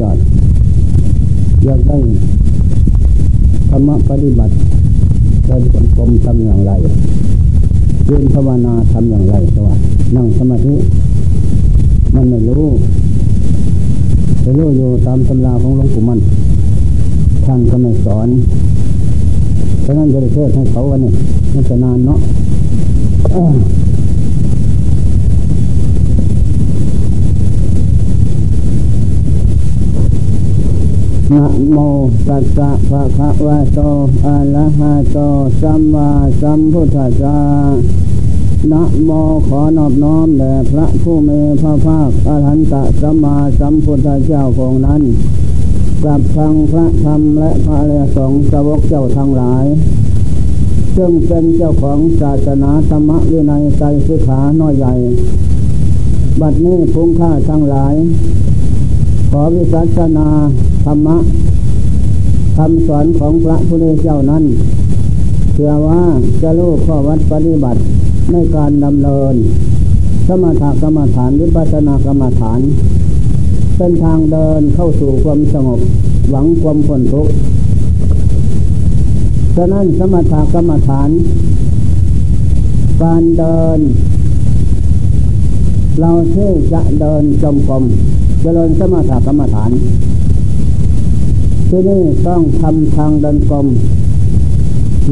ชาติ อยากได้ธรรมปฏิบัติเดินจงกรมทำอย่างไรยืนภาวนาทำอย่างไรก็ว่านั่งสมาธิมันไม่รู้ไม่รู้อยู่ตามตำราของหลวงปู่มันท่านก็ไม่สอนเพราะนั้นจะได้เทศให้เขาวันนี้มันจะนานเนาะ นะโมตัสสะภะคะวะโตอะระหะโตสัมมาสัมพุทธัสสะนะโมขอนอบน้อมแด่พระผู้มีพระภาคอรหันตสัมมาสัมพุทธเจ้าของนั้นกับทางพระธรรมและพระเลสงสวกเจ้าทั้งหลาย ซึ่งเป็นเจ้าของศาสนาธรรมวินัยใจสิขาน้อยใหญ่ บัดนี้พุงค่าทั้งหลาย ขอวิสัชนา ธรรมะคำสอนของพระพุทธเจ้านั้นเชื่อว่าจะรู้ข้อวัดปฏิบัติในการดำเนินสมถกรรมฐานวิปัสสนากรรมฐานเป็นทางเดินเข้าสู่ความสงบหวังความพ้นทุกข์ฉะนั้นสมถกรรมฐาน การเดิน เราที่จะเดินจมกรมเจริญสมถกรรมฐาน ที่นี่ต้องทำทางเดินกรม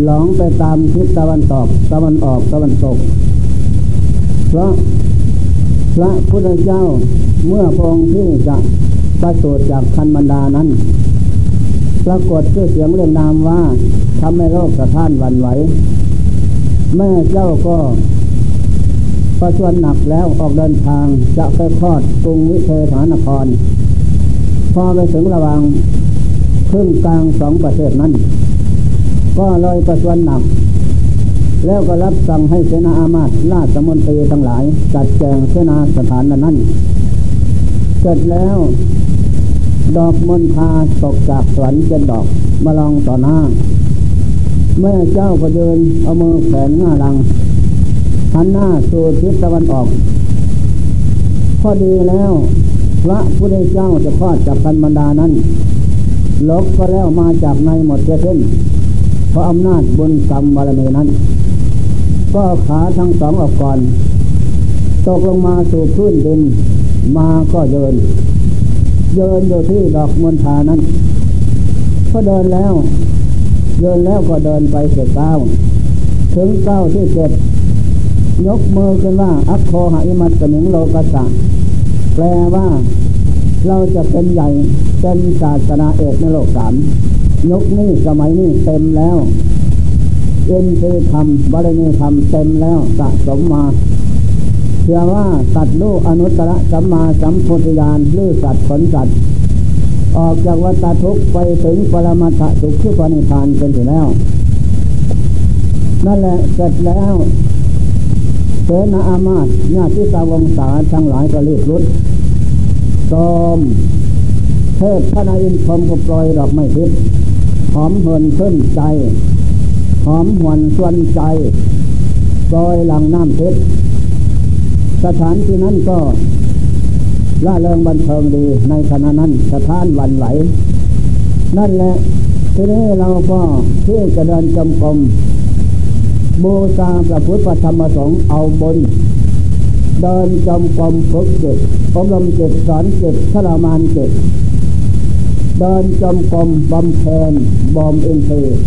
หลงไปตามทิศตะวันตกตะวันออกตะวันตก เพราะพระพุทธเจ้าเมื่อพงที่จะประสูติจากคันบรรดานั้นปรากฏชื่อเสียงเรียงนามว่าทำให้โลกสะท้านวันไหว แม่เจ้าก็ประชวนหนักแล้วออกเดินทางจะไปคลอดกรุงวิเทหานคร พอไปถึงระหว่าง ครึ่งกลางสองประเทศนั้น ก็เลยประชวนหนัก แล้วก็รับสั่งให้เสนาอามาตราชมนตรีทั้งหลาย จัดแจงเสนาสถานนั้นเสร็จแล้ว ดอกมณฑาตกจากสวรรค์เป็นดอกมาลองต่อหน้าแม่เจ้าก็เดินเอามือแขวนหน้าลังหันหน้าสู่ทิศตะวันออกพอดีแล้ว พระพุทธเจ้าจะคลอดจากกันบรรดานั้น ลกก็แล้วมาจากในหมดเส้นเพราะอำนาจบุญกรรมบารมีนั้น ก็ขาทั้งสองออกก่อน ตกลงมาสู่พื้นดิน มาก็เดิน เดินอยู่ที่ดอกมณฑานั้นพอเดินแล้ว เดินแล้วก็เดินไปเสร็จเก้าถึงเก้าที่เจ็ดยกมือขึ้นว่า อัคโคหอิมัตสมิงโลกัสสะแปลว่า เราจะเป็นใหญ่เป็นศาสนาเอกในโลกสามยกนี้สมัยนี้เต็มแล้วเอ็นเตธรรมบารมีธรรมเต็มแล้วสะสมมาเชื่อว่าตัดลูกอนุตตรสัมมาสัมพุทธญาณลือสัตว์ผลสัตว์ออกจากวัฏทุกข์ไปถึงปรมาถสุขคือปณิพานเป็นถึงแล้ว นั่นแหละเสร็จแล้วเสนาอามาตญาติสาวงศาทั้งหลายก็รีบรุด ตอมเทศพระนายอินทรมก็ปล่อยดอกไม้ทิพย์หอมเหินขึ้นใจ หอมหวนส่วนใจปล่อยหลังน้ำทิพย์สถานที่นั้นก็ล่าเริงบันเทิงดีในขณะนั้นสถานวันไหวนั่นแหละทีนี้เราก็ที่จะเดินจมกรมบูชาพระพุทธธรรมสงฆ์เอาบน เดินจมกรมฝึกจิตอบรมจิตสอนจิตทรมานจิตเดินจงกรมบำเพ็ญบ่มอินทรีย์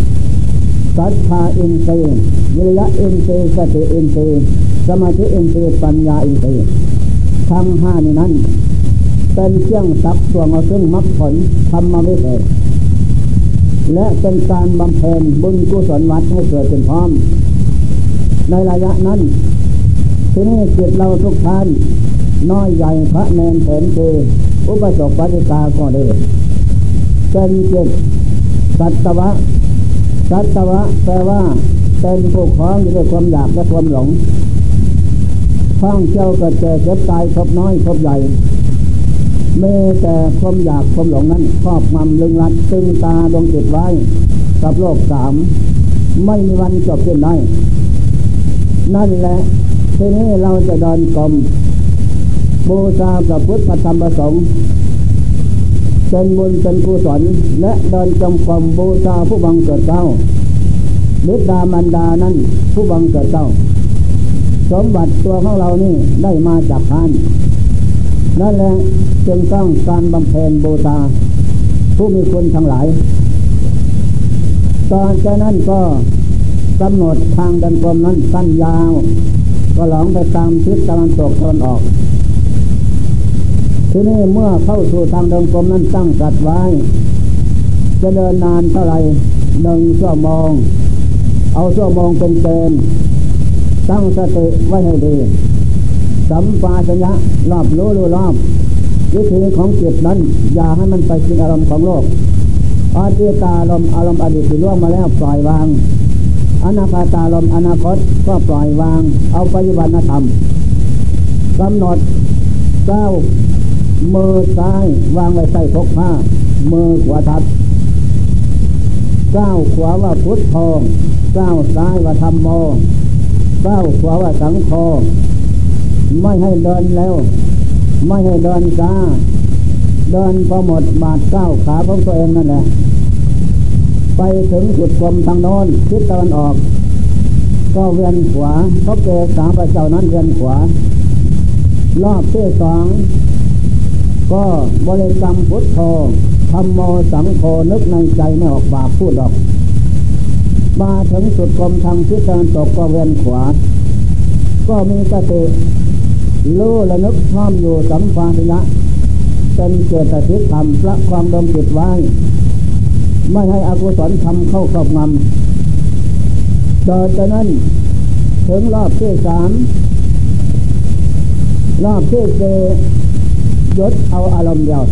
สัทธาอินทรีย์วิริยะอินทรีย์สติอินทรีย์สมาธิอินทรีย์ปัญญาอินทรีย์ทั้งห้านี้นั้นเป็นเครื่องสักส่วงเอาซึ่งมรรคผลธรรมวิเศษและเป็นการบำเพ็ญบุญกุศลวัดให้เกิดเป็นพร้อม ในระยะนั้น ทีนี้จิตเราทุกท่าน น้อยใหญ่พระเนนเถนเจอุปสมปฏิกาก็ได้เป็นจิตสัตวะ สัตวะแปลว่าเป็นผู้คล้องด้วยความอยากและความหลงท้องเจ้าเกิดเจ็บเจ็บตายครบน้อยครบใหญ่เม่แต่ความอยากความหลงนั้นครอบงำลึงลัดตึงตาดวงจิตไว้ กับโลกสาม ไม่มีวันจบสิ้นได้ นั่นแหละ ทีนี้เราจะเดินกลมบูชาพระพุทธธรรมประสงค์เป็นบุญเป็นกุศลและเดินจงกรมบูชาผู้บังเกิดเจ้าฤทธามันดานั้นผู้บังเกิดเจ้า สมบัติตัวของเรานี่ได้มาจากท่านนั่นแหละจึงต้องการบำเพ็ญบูชาผู้มีคุณทั้งหลายตอนจากนั้นก็กำหนดทางเดินกรมนั้นสั้นยาว ก็หลงไปตามทิศตะวันตกตะวันออก ทีนี้เมื่อเข้าสู่ทางเดินกรมนั้นตั้งจัดไว้ จะเดินนานเท่าไรหนึ่งชั่วโมง เอาชั่วโมงเป็นเกณฑ์ตั้งสติไว้ให้ดีสัมปาชัญญะรอบรู้รู้รอบวิธีของจิตนั้น อย่าให้มันไปกินอารมณ์ของโลกอาจิตาลมอารมณ์อดีตที่ล่วงมาแล้วปล่อยวาง อนาคตาลมอนาคตก็ปล่อยวาง เอาปัจจุบันธรรมกำหนดเก้ามือซ้ายวางไว้ใส่พกผ้า มือขวาทับก้าวขวาว่าพุทธโธก้าวซ้ายว่าธรรมโมก้าวขวาว่าสังโฆไม่ให้เดินแล้ว ไม่ให้เดินช้าเดินพอหมดบาดก้าวขาของตัวเองนั่นแหละ ไปถึงจุดกลมทางโน้นทิศตะวันออก ก็เวียนขวาเพราะเกศาพระเจ้านั้นเวียนขวา รอบที่สองก็บริกรรมพุทโธธรรมโมสังโฆนึกในใจไม่ออกปากพูดออกมาถึงสุดกรมทางทิศตะวันตกก็เวียนขวา ก็มีสติรู้และนึกพร้อมอยู่สัมปาทิยะเป็นเจตสิกธรรมพระความดมจิตไว้ ไม่ให้อกุศลทำเข้าครอบงำต่อจากนั้นถึงรอบที่สามรอบที่สี่ยศเอาอารมณ์เดียว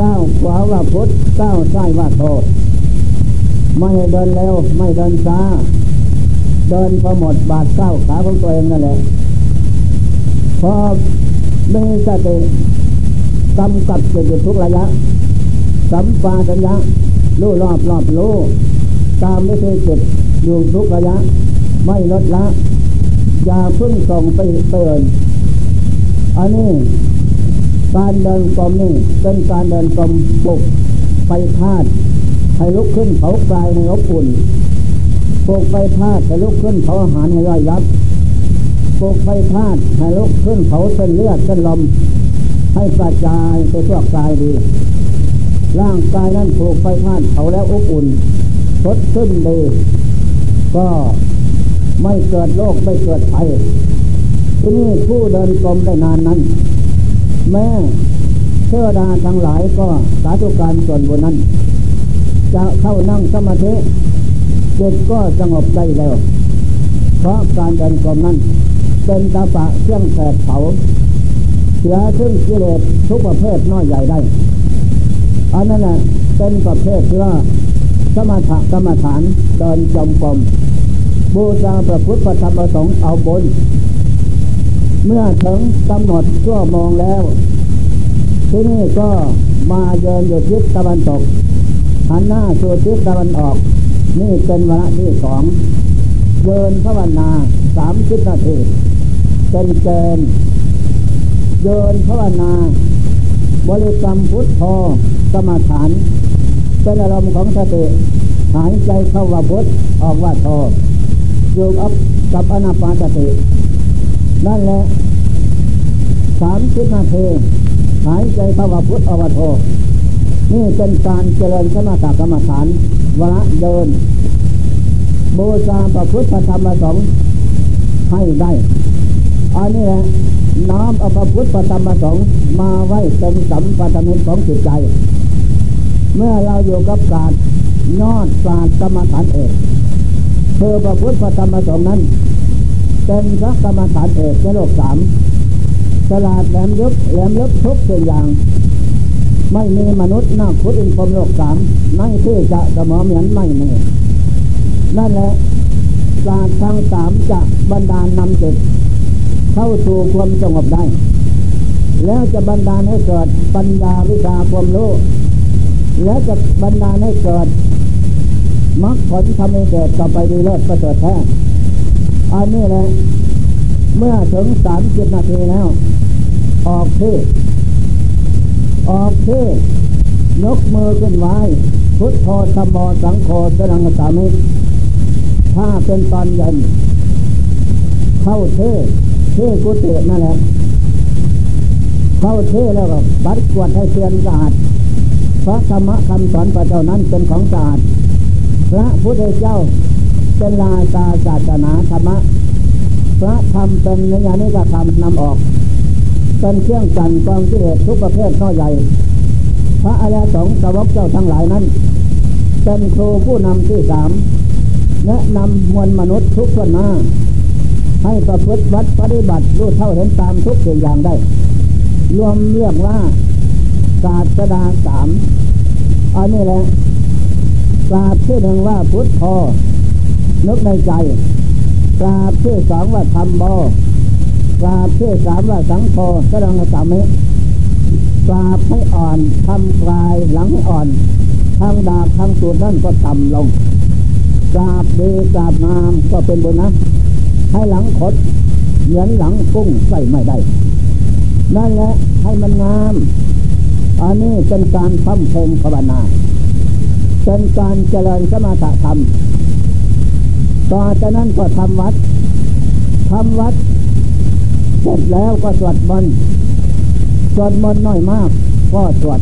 ก้าวขวาว่าพุทธก้าวซ้ายว่าโทษไม่เดินเร็วไม่เดินช้า เดินพอหมดบาดก้าวขาของตัวเองนั่นแหละพอไม่สติกำกับจิตอยู่ทุกระยะ สัมปาสัญญะ รู้รอบรอบรู้ตามไม่เคยจิตอยู่ทุกระยะ ไม่ลดละ อย่าพึ่งส่งไปเตือนอันนี้การเดินกลมนี่เป็นการเดินกลมปลุกไปธาตุให้ลุกขึ้นเผากายในอบอุ่นปลุกไปธาตุให้ลุกขึ้นเผาอาหารให้ย่อยยับปลุกไปธาตุให้ลุกขึ้นเผาเส้นเลือดเส้นลมให้กระจายไปทั่วกายดี ร่างกายนั้นถูกไฟธาตุเผาแล้วอบอุ่นสดขึ้นดี ก็ไม่เกิดโรคไม่เกิดภัยที่นี่ผู้เดินกรมได้นานนั้น แม่เชื่อดาทั้งหลายก็สาธุการส่วนบนนั้น จะเข้านั่งสมาธิจิตก็สงบได้แล้ว เพราะการเดินกรมนั้น เป็นตาปะเครื่องแผดเผาเสียซึ่งกิเลสทุกประเภทน้อยใหญ่ได้ อันนั้นแหละเป็นประเภทที่ว่าสมถกรรมฐานเดินจมกรมบูชาพระพุทธธรรมประสงค์เอาบน เมื่อถึงกำหนดชั่วมองแล้ว ที่นี่ก็มาเยินอยู่ทิศตะวันตก หันหน้าสู่ทิศตะวันออก นี่เป็นวาระที่สองเยินภาวนาสามสิบนาทีเป็นเกณฑ์เยินภาวนา บริกรรมพุทธโธ สมาฐาน เป็นอารมณ์ของสติหายใจเข้าว่าพุทออกว่าโธอยู่กับกับอนาปานสตินั่นแหละสามสิบนาทีหายใจเข้าว่าพุทออกว่าโธนี่เป็นการเจริญสมาธิกรรมฐานวระเดินบูชาประพุทธธรรมประสงค์ให้ได้อันนี้แหละน้อมเอาพระพุทธธรรมประสงค์มาไว้เป็นสัมปทานของจิตใจ เมื่อเราอยู่กับศาสตร์ยอดศาสตร์กรรมฐานเอกเพื่อพระพุทธธรรมประสงค์นั้น เป็นพระกรรมฐานเอกในโลกสามฉลาดแหลมลึกแหลมลึกทุกสิ่งอย่าง ไม่มีมนุษย์นักพุทธอินพรมโลกสามไม่ที่จะสมอเหมือนไม่มีนั่นแหละศาสตร์ทั้งสามจะบรรดาลนำจิตเข้าสู่ความสงบได้ แล้วจะบรรดาให้เกิดปัญญาวิชาความรู้ และจะบรรดาให้เกิดมรรคผลทำให้เกิดต่อไปดีเลิศประเสริฐแท้อันนี้แหละเมื่อถึงสามสิบนาทีแล้ว ออกที่ออกที่นกมือขึ้นไว้พุทโธธรรมโมสังโฆสรังสามิถ้าเป็นตอนเย็น เข้าเทเทกุเตนั่นแหละเข้าเทแล้วก็ปัดกวดให้เตือนสะอาด พระธรรมคำสอนพระเจ้านั้นเป็นของสะอาดพระพุทธเจ้าเป็นลาตาศาสนาธรรมะพระธรรมเป็นนิยานิกธรรมนำออก เป็นเครื่องกันกองกิเลสทุกประเภทน้อใหญ่ พระอริยสงฆ์สาวกเจ้าทั้งหลายนั้น เป็นครูผู้นำที่สามแนะนำมวลมนุษย์ทุกคนหน้าให้ประพฤติวัดปฏิบัติรู้เท่าเห็นตามทุกสิ่งอย่างได้ รวมเรียกว่า ศาสดาสามอันนี้แหละศาสตร์ที่หนึ่งว่าพุทธพอนึกในใจกราบที่สองว่าธรรมโมกราบที่สามว่าสังโฆสดังสามิกราบให้อ่อนทำกลายหลังให้อ่อนทางดาบทางสูดนั่นก็ต่ำลงกราบดีกราบงามก็เป็นบุญนะให้หลังขดเหมือนหลังกุ้งใส่ไม่ได้ นั่นแหละให้มันงาม อันนี้เป็นการพัฒเพลงภาวนา เป็นการเจริญสมาธิธรรมต่อจากนั้นก็ทำวัดทำวัด เสร็จแล้วก็สวดมนต์สวดมนต์น้อยมาก ก็สวด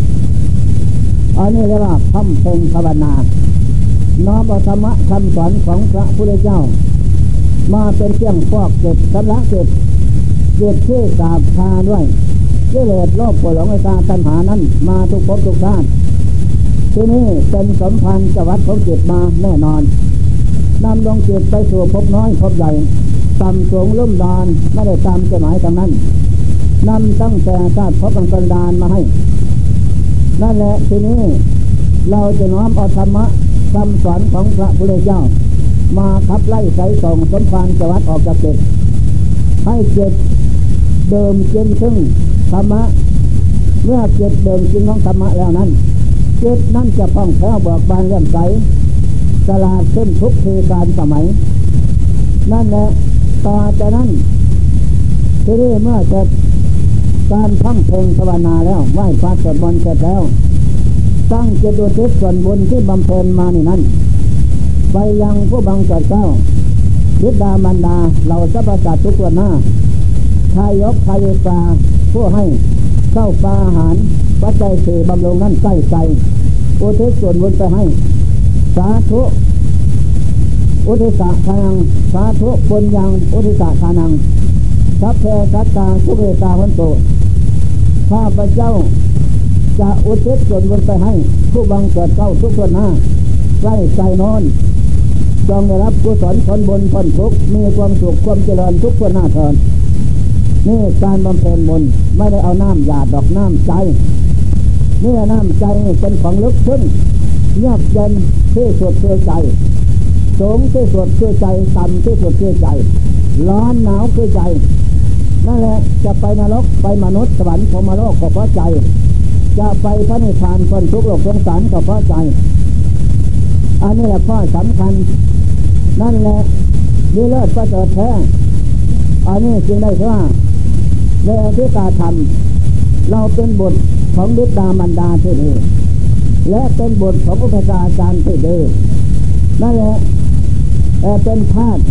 อันนี้เรียกว่าพัฒเพลงภาวนาน้อมธรรมะคำสอนของพระพุทธเจ้า มาเป็นเครื่องฟอกเก็บสำลักเก็บเก็บชื่อสาบชาด้วย กิเลสโลภโกรธหลงไอตาตัณหานั้น มาทุกภพทุกชาติที่นี่เป็นสมพันธ์จวัดของจิตมาแน่นอนนำดวงจิตไปสู่ภพน้อยภพใหญ่ต่ำสูงลุ่มดานไม่ได้ตามจะหมายทางนั้นนำตั้งแต่ชาติภพกันดานมาให้ นั่นแหละทีนี้เราจะน้อมเอาธรรมะคำสอนของพระพุทธเจ้า มาขับไล่ใส่ส่งสมภารจวัดออกจากจิตให้จิตเดิมเกินซึ่ง ธรรมะ เมื่อเจิตเดิมกินของธรรมะแล้วนั้นเจิตนั่นจะพ่องแผ้วเบิกบานเลื่อมใสสลาดขึ้นทุกเทการสมัย นั่นแหละต่อจากนั้นทีนี้เมื่อเสร็จการท่องเพลงภาวนาแล้วไหว้พระสวดมนต์เสร็จแล้ว ตั้งจิตดุทิศส่วนบุญที่บำเพ็ญมานี่นั้น ไปยังผู้บังเกิดเจ้าวิดามันดาเราสัพพสัตทุกวนหน้าทายกทายตา ผู้ให้เข้าปลาอาหารปัจจัยสี่บำรุงนั้นใกล้ใจอุทิศส่วนบุญไปให้ สาธุอุทิศทานังสาธุบุญยังอุทิศทานังสัพเพสัตตาสุเวตาพันโตข้าพเจ้าจะอุทิศส่วนบุญไปให้ ผู้บังเกิดเก้าทุกคนหน้าใกล้ใจนอนจงได้รับกุศลผลบุญผลทุกมีความสุขความเจริญทุกคนหน้าเถิด นี่การบำเพ็ญบุญไม่ได้เอาน้ำหยาดดอกน้ำใจนี่น้ำใจเป็นของลึกซึ้งยากเย็นที่สุดคือใจสูงที่สุดคือใจต่ำที่สุดคือใจ ร้อนหนาวคือใจนั่นแหละจะไปนรกไปมนุษย์สวรรค์ของมโลกก็เพราะใจ จะไปพระนิพพานคนทุกโลกสงสารก็เพราะใจ อันนี้แหละข้อสำคัญ นั่นแหละดีเลิศประเสริฐแท้อันนี้จึงได้ว่า ในอธิตาธรรม เราเป็นบทของดุจดามันดาที่นี่และเป็นบทของอุปชาอาจารย์ที่ดีนั่นแหละเป็นธาตุ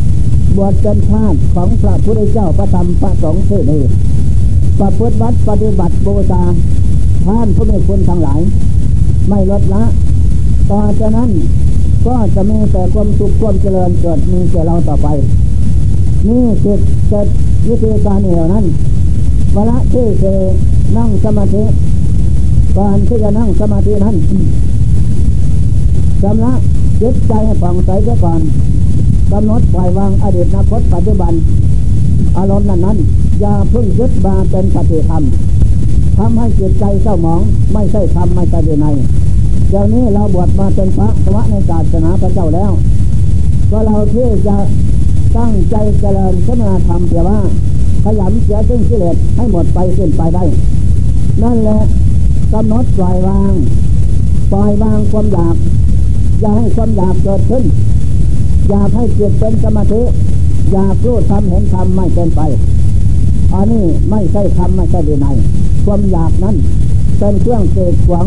บวชเป็นธาตุของพระพุทธเจ้าประธรรมพระสงฆ์ที่นี่ประพฤติวัดปฏิบัติบูชาท่านผู้มีคุณทั้งหลาย ไม่ลดละ ต่อจากนั้นก็จะมีแต่ความสุขความเจริญเกิดมีแก่เราต่อไป นี่จิตเกิดวิธีการเหล่านั้น วลาที่เธอนั่งสมาธิก่อนที่จะนั่งสมาธินั้นชำระจิตใจให้ผ่องใสเสียก่อนกำหนดปล่อยวางอดีตอนาคตปัจจุบัน อารมณ์นั้นนั้นอย่าพึ่งยึดมาเป็นปฏิธรรมทำให้จิตใจเศร้าหมองไม่ใช่ธรรมไม่ใช่ในในเดี๋ยวนี้เราบวชมาเป็นพระสวะในศาสนาพระเจ้าแล้ว ก็เราที่จะตั้งใจเจริญสมาธรรมเพียว่า ขยำเสียซึ่งกิเลสให้หมดไปสิ้นไปได้ นั่นแหละกำหนดปล่อยวาง ปล่อยวางความอยาก อย่าให้ความอยากเกิดขึ้น อยากให้จิตเป็นสมาธิอยากรู้ทำเห็นทำไม่เป็นไป อันนี้ไม่ใช่ทำไม่ใช่ดีในความอยากนั้นเป็นเครื่องเสกขวง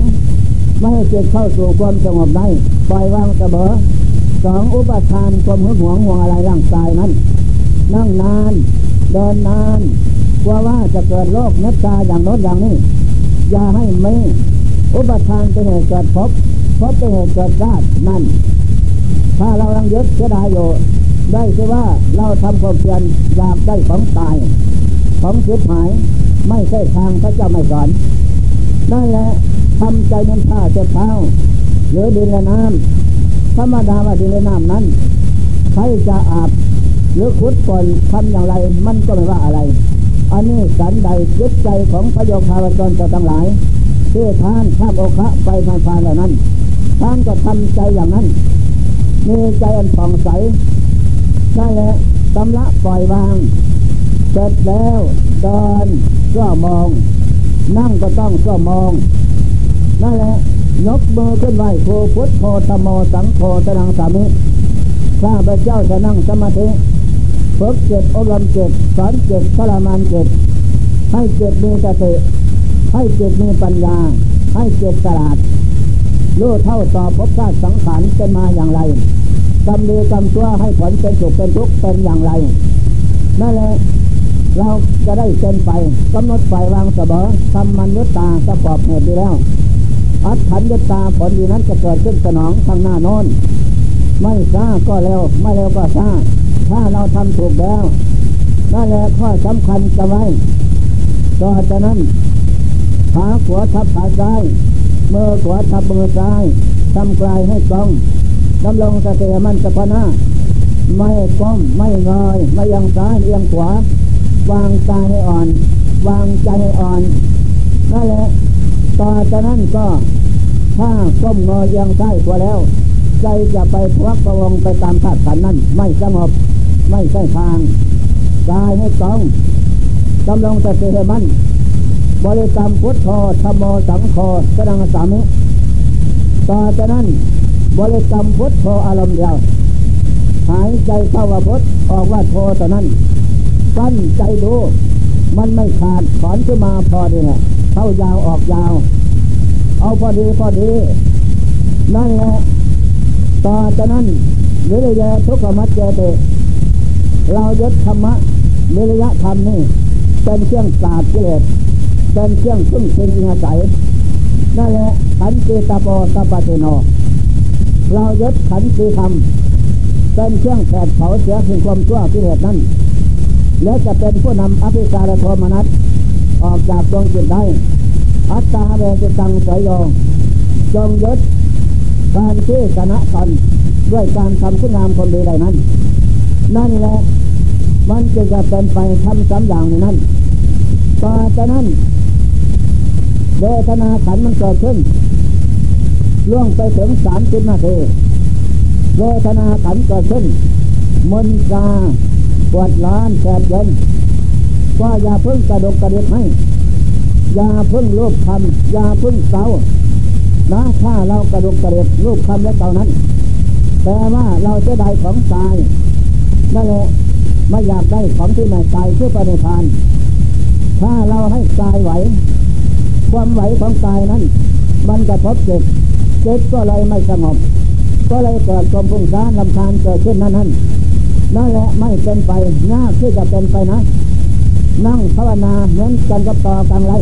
ไม่ให้จิตเข้าสู่ความสงบได้ปล่อยวางเสมอสองอุปทานความหึงหวงห่วงอะไรร่างกายนั้น นั่งนาน เดินนานกลัวว่าจะเกิดโรคนัตตาอย่างโน้นอย่างนี้ อย่าให้ม่อุปทานเป็นเหตุเกิดพบพบเป็นเหตุเกิดชาตินั่น ถ้าเราลังยึดเสียดายอยู่ได้คือว่าเราทำความเพียรอยากได้ของตาย ของเสียหายไม่ใช่ทางพระเจ้าไม่สอนนั่นแหละทำใจมันผ้าเจ็บเท้าหรือดินและน้ำธรรมดาว่าดินและน้ำนั้นใครจะอาบ หรือขุดก่อนทำอย่างไรมันก็ไม่ว่าอะไร อันนี้สันใดจิตใจของพระโยคาวจรจะทั้งหลายที่ท่านข้ามโอคะไปทางฟานเหล่านั้นท่านก็ทำใจอย่างนั้นมีใจอันผ่องใสนั่นแหละตำละปล่อยวางเสร็จแล้วเดินก็มอง นั่งก็ต้องก็มองนั่นแหละยกมือขึ้นไหวโคพุทโธธโมสังโฆตนังสามิข้าพระเจ้าจะนั่งสมาธิ ฝึกเจ็ดอบรมเจ็ดสอนเจ็ดพรมานเจ็ดให้เจ็ดมีสติให้เจ็ดมีปัญญา ให้เจ็ดตลาดรู้เท่าต่อภพชาติสังขารเป็นมาอย่างไรกำดีกำชั่วให้ผลเป็นสุขเป็นทุกข์เป็นอย่างไรนั่นแหละเราจะได้เป็นไปกำหนดไฟวางเสมอทำมันยุตตาประกอบเหตุดีแล้วอัดขันยุตตาผลดีนั้นจะเกิดขึ้นสนองทางหน้าโน้นไม่ช้าก็เร็วไม่เร็วก็ช้า ถ้าเราทำถูกแล้วนั่นแหละข้อสำคัญจะไว้ต่อจากนั้นขาขวาทับขาซ้ายมือขวาทับมือซ้ายทำกลายให้ตรงดำลงสติมันจะพนาไม่ก้มไม่งอยไม่ยังซ้ายเอียงขวาวางใจให้อ่อน วางใจให้อ่อนนั่นแหละต่อจากนั้นก็ ถ้าก้มงอยังใต้ตัวแล้ว ใจจะไปทวักประวงไปตามธาตุขันนั้นไม่สงบ ไม่ใช่ทางกายให้ตรงกำลังสติให้มันบริกรรมพุทโธธรรมโมสังโฆสดังสามิต่อจากนั้น บริกรรมพุทโธอารมณ์เดียว หายใจเข้าว่าพุทออกว่าโธต่านั้นตั้นใจดู มันไม่ขาดถอนขึ้นมาพอดีนะเข้ายาวออกยาว เอาพอดีพอดี นั่นแหละต่อจากนั้นวิริยะทุกขมัจเจเต เรายึดธรรมะวิริยะธรรมนี่เป็นเครื่องศาสตร์กิเลสเป็นเครื่องพึ่งเป็นอาศัยนั่นแหละขันติตาโปตาปเตโนเรายึดขันติธรรมเป็นเครื่องแผดเผาเสียถึงความชั่วกิเลสนั้น และจะเป็นผู้นำอภิการโทมนัสออกจากดวงจิตได้ อัตตาเวจิตังสยองจงยึดการที่ชนะกันด้วยการทำคุณงามคนดีใดนั้น นั่นแหละ มันจะจะเป็นไปทำสามอย่างในนั้นต่อจากนั้นเวทนาขันมันเกิดขึ้นล่วงไปถึงสามสิบนาทีเวทนาขันเกิดขึ้นมนตาปวดร้อนแสบเย็นก็อย่าพึ่งกระดกกระเดิกให้อย่าพึ่งรูปคำอย่าพึ่งเสานะถ้าเรากระดกกระเดิกรูปคำและเสานั้น แต่ว่าเราจะได้ของตายนั่นแหละ ไม่อยากได้ของที่ไม่ตายเพื่อประเดชานถ้าเราให้ตายไหว ความไหวของตายนั้น มันกระทบจิตจิตก็เลยไม่สงบ ก็เลยเกิดความพุ่งซ่านลำคาญเกิดขึ้นนั่นนั่นนั่นแหละไม่เป็นไปยากที่จะเป็นไปนะนั่งภาวนาเหมือนกันกับต่อกลางไร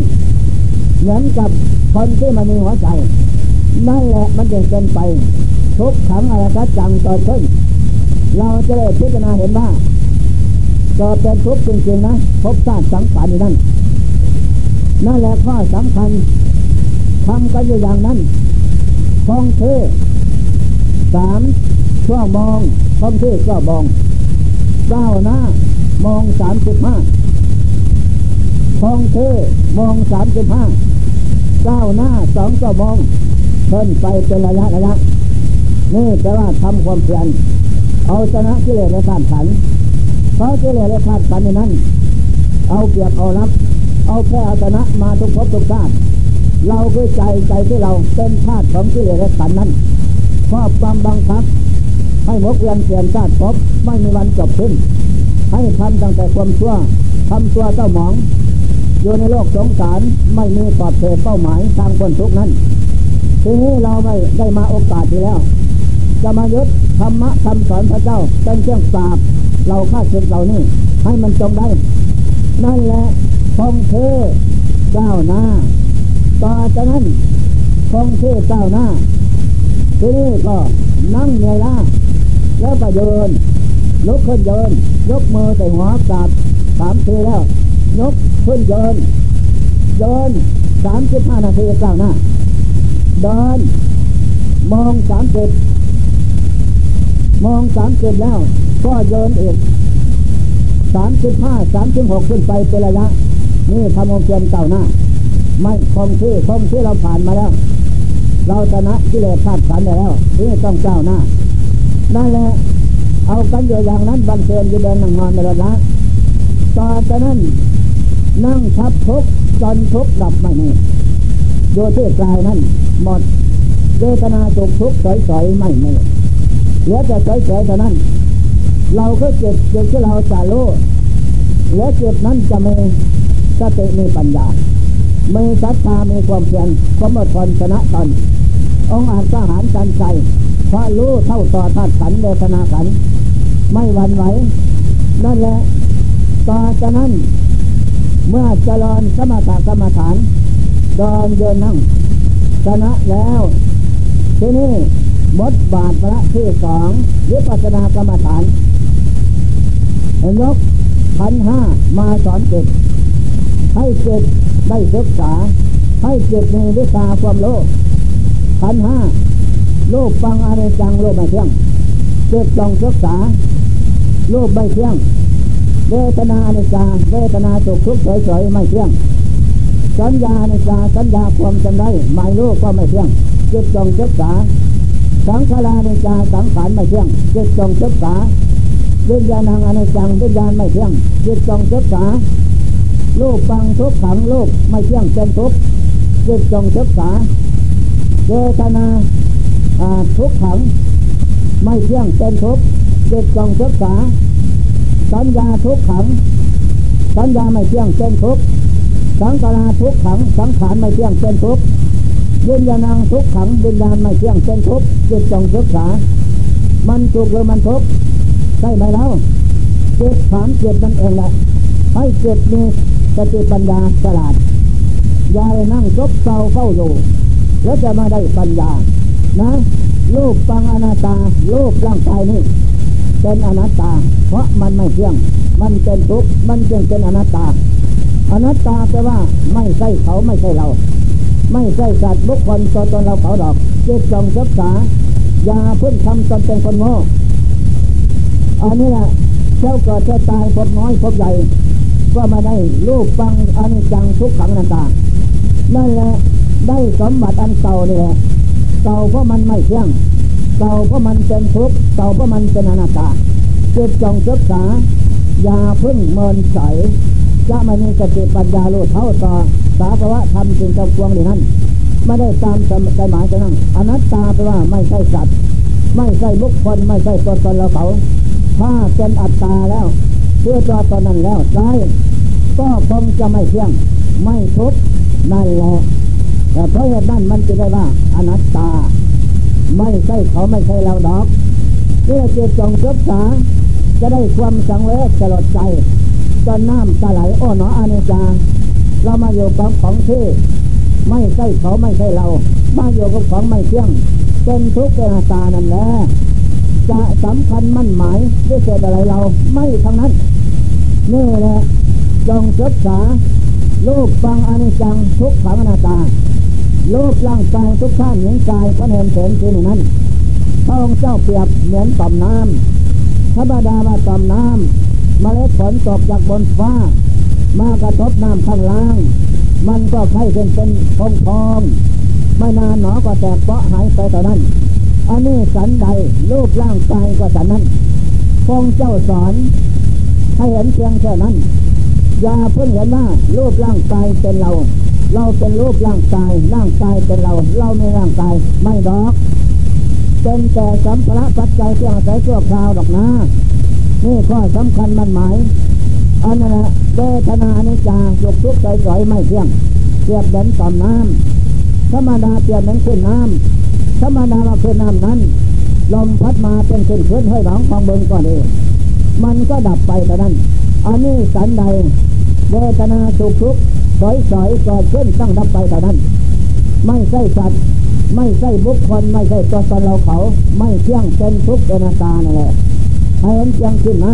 เหมือนกับคนที่มันมีหัวใจ นั่นแหละมันจะเป็นไป ทุกขังอะไรก็จังต่อขึ้น เราจะได้พิจารณาเห็นว่า ก็เป็นทุกข์จริงๆนะพบชาติสังขารนั่นนั่นแหละข้อสำคัญทำกันอยู่อย่างนั้นฟองเทสามช่วมองฟองเทก็มองเก้าหน้ามองสามสิบห้าฟองเทมองสามสิบห้าเก้าหน้าสองก็มองเพิ่นไปเป็นระยะระยะนี่แปลว่าทำความเพียรเอาชนะกิเลสและธาตุขัน เพราะกิเลสและธาตุขันในนั้น เอาเปรียบเอารับ เอาแค่อาชนะมาทุกภพทุกชาติเราคือใจใจที่เราเป็นธาตุของกิเลสและขันนั้นครอบความบังคับ ให้มกเวียนเปลี่ยนชาติพบไม่มีวันจบสิ้นให้ทำตั้งแต่ความชั่วทำตัวเจ้าหมองอยู่ในโลกสงสารไม่มีขอบเขตเป้าหมายทางคนทุกนั้นทีนี้เราไม่ได้มาโอกาสที่แล้ว จะมายึดธรรมะคำสอนพระเจ้าเป็นเครื่องสาบ เราฆ่าศึกเหล่านี้ให้มันจงได้ นั่นแหละคงเทเจ้าหน้าต่อจากนั้นคงเทเจ้าหน้าทีนี้ก็นั่งเงยล้าแล้วก็เดินลุกขึ้นเดิน ยกมือใส่หัวกาบสามทีแล้ว ยกขึ้นเดิน เดินสามสิบห้านาทีเจ้าหน้า เดิน มองสามสิบมองสามสิบแล้ว ก็เดินอีกสามสิบห้าสามสิบหกขึ้นไปเป็นระยะ นี่ทำองเพียนเก่าหน้า ไม่คงที่คงที่เราผ่านมาแล้ว เราชนะกิเลสธาตุขันได้แล้วนี่ต้องเจ้าหน้านั่นแหละเอากันอยู่อย่างนั้นบันเทิงยู่เดินนั่งนอนในรถละตอจากนั้นนั่งทับทุกจนทุกดับไม่มีโดยที่กายนั้นหมดเวทนาจุกทุกสอยๆไม่มีเหลือแต่สอยๆเท่านั้น เราก็เจ็บเจ็บที่เราจะรู้และเจ็บนั้นจะมีสติมีปัญญามีศรัทธามีความเพียรความอดทนชนะตนองอาจทหารจันใจพระรู้เท่าต่อธาตุขันเวทนาขันไม่หวั่นไหวนั่นแหละต่อจากนั้น เมื่อเจริญสมถกรรมฐานดอนเดินนั่งชนะแล้วที่นี่บทบาทพระที่สองวิปัสสนากรรมฐาน ยกพันห้ามาสอนจิตให้จิตได้ศึกษา ให้จิตมีวิชาความโลภพันห้าโลภฟังอะไรจังโลภไม่เที่ยงจิตจงศึกษาโลภไม่เที่ยงเวทนาอนิจจาเวทนาสุขทุกข์เฉยๆไม่เที่ยงสัญญาอนิจจาสัญญาความจำได้ไม่รู้ก็ไม่เที่ยงจิตจงศึกษา สังขารานิจจาสังขารไม่เที่ยงจิตจงศึกษา วิญญาณังอนิจจังวิญญาณไม่เที่ยงจิตจงศึกษาลูกฟังทุกขังลูกไม่เที่ยงเป็นทุกจิตจงศึกษาเวทนาทุกขัง ไม่เที่ยงเป็นทุกจิตจงศึกษาสัญญาทุกขัง สัญญาไม่เที่ยงเป็นทุกสังขารทุกขัง สังขารไม่เที่ยงเป็นทุกวิญญาณังทุกขังวิญญาณไม่เที่ยงเป็นทุกจิตจงศึกษา มันทุกหรือมันทุก ใช่ไหมแล้วเจิตถามเจิตนั่นเองแหละให้เจิตมีสติปัญญาฉลาดย่านั่งซบเศร้าเฝ้าอยู่ แล้วจะมาได้ปัญญา นะรูปฟังอนาตารูปร่างกายนี่เป็นอนัตตา เพราะมันไม่เที่ยง มันเป็นทุกข์มันจึงเป็นอนัตตา อนัตตาแปลว่าไม่ใช่เขาไม่ใช่เรา ไม่ใช่สัตว์บุคคลตัวตนเราเขาดอกเจิตจงศึกษาอย่าพึ่งทำตนเป็นคนโง่ อันนี้แหละเจ้าเกิดเจ้าตายพบน้อยพบใหญ่ ก็มาได้รูปฟังอันจจังทุกขังนันตานั่นแหละได้สมบัติอันเก่านี่แหละเก่าเพราะมันไม่เที่ยงเก่าเพราะมันเป็นทุกข์เก่าเพราะมันเป็นอนัตตาจิตจงศึกษาอย่าพึ่งเมินใสจะไม่มีสติปัญญาลูเท่าต่อสาภาวะธรรมจึงจะพวงอย่านั้นไม่ได้ตามใจหมายจะนั่งอนัตตาแปลว่าไม่ใช่สัตว์ ไม่ใช่บุคคลไม่ใช่ตัวตนเราเขา ถ้าเป็นอัตตาแล้วเพื่อตัวตนนั้นแล้วได้ก็คงจะไม่เที่ยงไม่ทุกข์นั่นแหละแต่เพราะเหตุนั้นมันจะได้ว่าอนัตตา ไม่ใช่เขาไม่ใช่เราดอกเพื่อจิตจงศึกษาจะได้ความสังเวชสลดใจจนน้ำตาไหลอ้อหนออานิจาเรามาอยู่กับของที่ไม่ใช่เขาไม่ใช่เรามาอยู่กับของไม่เที่ยงเป็นทุกข์เป็นตานั่นแหละ จะสำคัญมั่นหมายด้วยเกิดอะไรเราไม่ทั้งนั้นนี่แหละจงศึกษาลูกฟังอนิจจังทุกขังอนาตาลูกร่างกายทุกท่านหญิงกายพระเนรเสนคือนั้นพระองค์เจ้าเปรียบเหมือนต่อมน้ำธรรมดาว่าต่อมน้ำเมล็ดฝนตกจากบนฟ้ามากระทบน้ำข้างล่าง มันก็ไข่เป็นเป็นพองพองไม่นานหนอก็แตกเปาะหายไปต่อนั้น อันนี้สันใดรูปร่างกายก็สันนั้นพงเจ้าสอน ให้เห็นเพียงแค่นั้น อย่าเพิ่งเห็นว่ารูปร่างกายเป็นเรา เราเป็นรูปร่างกาย ร่างกายเป็นเรา เราไม่ร่างกายไม่ดอก เป็นแต่สัมภาระปัจจัยที่อาศัยชั่วคราวดอกนะนี่ข้อสำคัญมันหมายอันนั้นแหละเวทนานิจาสุกทุกข์ใจจ่อยไม่เที่ยงเทียบเดินต่อมน้ำธรรมดาเปลี่ยนนั้นขึ้นน้ำ ธรรมดามาขึ้นน้ำนั้น ลมพัดมาเป็นขึ้นขึ้นให้หนองของเบิงก่อนเองมันก็ดับไปแต่นั้น อันนี้สันใดเวทนาสุขทุกข์สอยสอยเกิดขึ้นต้องดับไปแต่นั้น ไม่ใช่สัตว์ ไม่ใช่บุคคลไม่ใช่ตัวตนเราเขา ไม่เที่ยงเป็นทุกข์เป็นตานั่นแหละให้เห็นเพียงขึ้นน้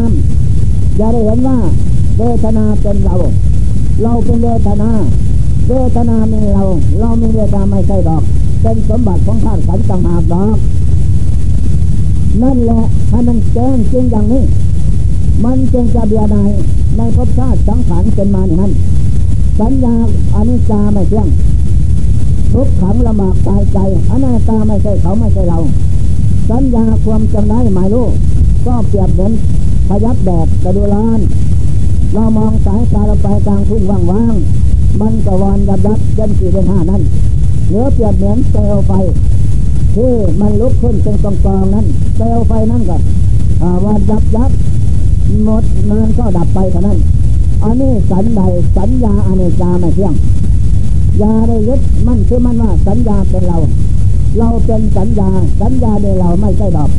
ำอย่าได้เห็นว่าเวทนาเป็นเรา เราเป็นเวทนา เวทนามีเรา เรามีเวทนาไม่ใช่ดอก เป็นสมบัติของธาตุขันธ์ต่างหากดอกนั่นแหละให้มันแจ้งจริงอย่างนี้ มันจึงจะเบียดายในภพชาติสังขารเป็นมาอย่างนั้น สัญญาอนิจจาไม่เที่ยงทุกขังละหมากตายใจอนัตตาไม่ใช่เขาไม่ใช่เรา สัญญาความจำได้หมายรู้ก็เปรียบเหมือนพยับแดดกระดูลานเรามองสายตาเราไปกลางทุ่งว่างๆมันกวอนยับยับยันสี่เป็นห้านั้น เหนือเปรียบเหมือนเปลวไฟที่มันลุกขึ้นเป็นกองกองนั้นเปลวไฟนั้นก็วันยับยับหมดนั้นก็ดับไปเท่านั้นอันนี้สัญใดสัญญาอเนจาไม่เที่ยงยาได้ยึดมั่นคือมั่นว่าสัญญาเป็นเรา เราเป็นสัญญาสัญญาในเราไม่ใช่ดอก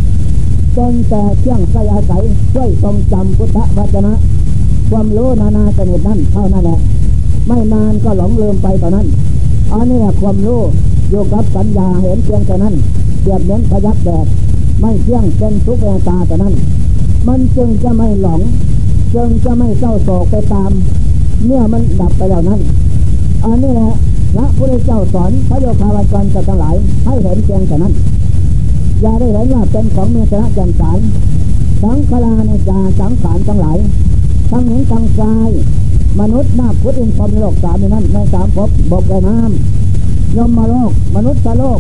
เป็นแต่เที่ยงใส่อาศัยช่วยทรงจำพุทธวจนะ ความรู้นานาชนิดนั้นเท่านั้นแหละไม่นานก็หลงลืมไปตอนนั้น อันนี้แหละความรู้อยู่กับสัญญาเห็นเพียงแต่นั้นเดียบเน้นพยักแดดไม่เที่ยงเป็นทุกข์ตาแต่นั้น มันจึงจะไม่หลง จึงจะไม่เศร้าโศกไปตาม เมื่อมันดับไปแล้วนั้น อันนี้แหละพระพุทธเจ้าสอนพระโยคาวาจรจะทั้งหลายให้เห็นเพียงแต่นั้น อย่าได้เห็นว่าเป็นของเมตระจันสารสังขารในจาสังขารทั้งหลายทั้งเห็นทั้งกาย มนุษย์นาพุทธินพรมโลกสามในนั้นในสามภพบกแก่น้ำยมมาโลก มนุษย์โลก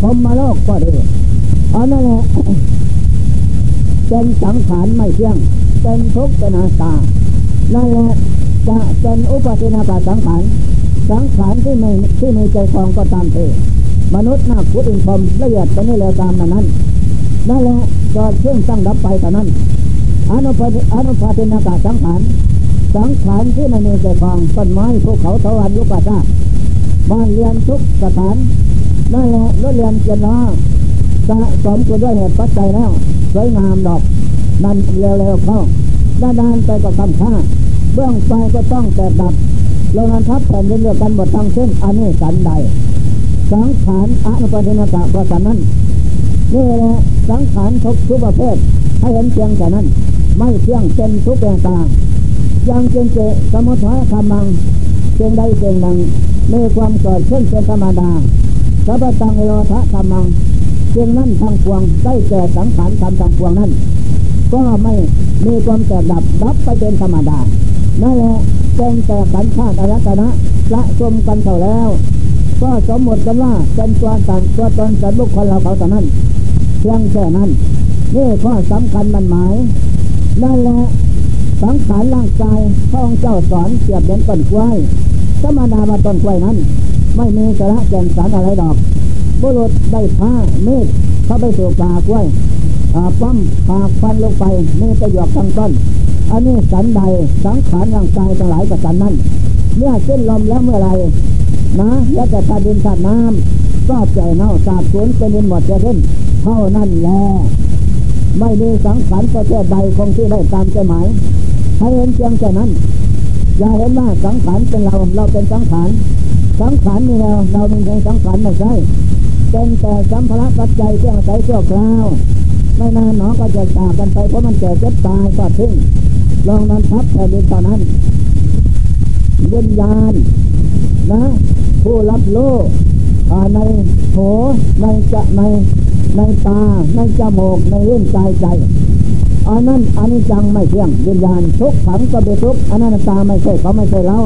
พรมมาโลกก็ดีอันนั้นแหละเป็นสังขารไม่เที่ยง เป็นทุกข์เป็นอาตา นั่นแหละจะเป็นอุปาทินาปสังขาร สังขารที่ไม่ที่มีใจคลองก็ตามเถอมนุษย์นาพุทธินพรมละเอียดไปนี่แล้วตามนั้นนั่นแหละจอดเครื่องตั้งรับไปแต่นั้นอนุปอนุปาทินากาสังขาร สังขารที่ไม่มีใจคลองต้นไม้ภูเขาเทวันยุปตาบ้านเรียนทุกสถานนั่นแหละรถเรียนเจริญสะสมกันด้วยเหตุปัจจัยแล้ว สวยงามดอกนั่นเร็วๆเข้าด้านด้านไปก็ทำค่าเบื้องไปก็ต้องแตกดับลงนันทับแผ่นดินเดียวกันหมดทั้งเส้นอันนี้สันใด สังขารอนุปาทินากะเพราะฉะนั้นนี่แหละสังขารทุกทุกประเภทให้เห็นเพียงแต่นั้น ไม่เที่ยงเป็นทุกอย่างต่าง ยังเจงเจสมุทยธรรมังเจงใดเจงดังมีความเกิดขึ้นเป็นธรรมดาสัพตังโรทะธรรมังเจงนั้นทางพวงได้แก่สังขารธรรมทางพวงนั้น ก็ไม่มีความแตกดับดับไปเป็นธรรมดานั่นแหละเป็นแต่ขันธ์ธาตุอรัตนะละชมกันเท่าแล้ว ก็สมมติกันว่าเป็นตัวต่างตัวตนสัตว์บุคคลเราเขาแต่นั้นเพียงแค่นั้นนี่ข้อสำคัญมันหมายนั่นแหละ สังขารร่างกายพระองค์เจ้าสอนเปรียบเหมือนต้นกล้วยสมนามาต้นกล้วยนั้น ไม่มีสาระแก่นสารอะไรดอกบุรุษได้ผ้าเมฆเข้าไปสู่ปากล้วยปั้มปากฟันลงไปมีประโยชน์ทั้งต้น อันนี้สันใดสังขารร่างกายทั้งหลายกับสันนั้น เมื่อเส้นลมแล้วเมื่อไรนะแล้วจะธาตุดินธาตุน้ำก็ใจเน่าสาบสูญเป็นดินหมดจะขึ้นเท่านั้นแหละ ไม่มีสังขารประเภทใดคงที่ได้ตามใจหมาย ให้เห็นเพียงแค่นั้น อย่าเห็นว่าสังขารเป็นเราเราเป็นสังขารสังขารนี่เราเราเป็นเพียงสังขารไม่ใช่เป็นแต่สัมภาระปัจจัยเครื่องใช้ชั่วคราวไม่นานหนอก็จะจากกันไปเพราะมันเกิดเจ็บตายก็ทิ้งลองนั้นทับแผ่นดินตอนนั้นวิญญาณนะ ผู้รับโลกในโถในจะใน ในตา ในจมูก ในเลื่นใจใจ อันนั้นอันนี้จังไม่เที่ยงวิญญาณทุกขังก็เป็นทุกอันนั้นตาไม่ใช่เขาไม่ใช่เรา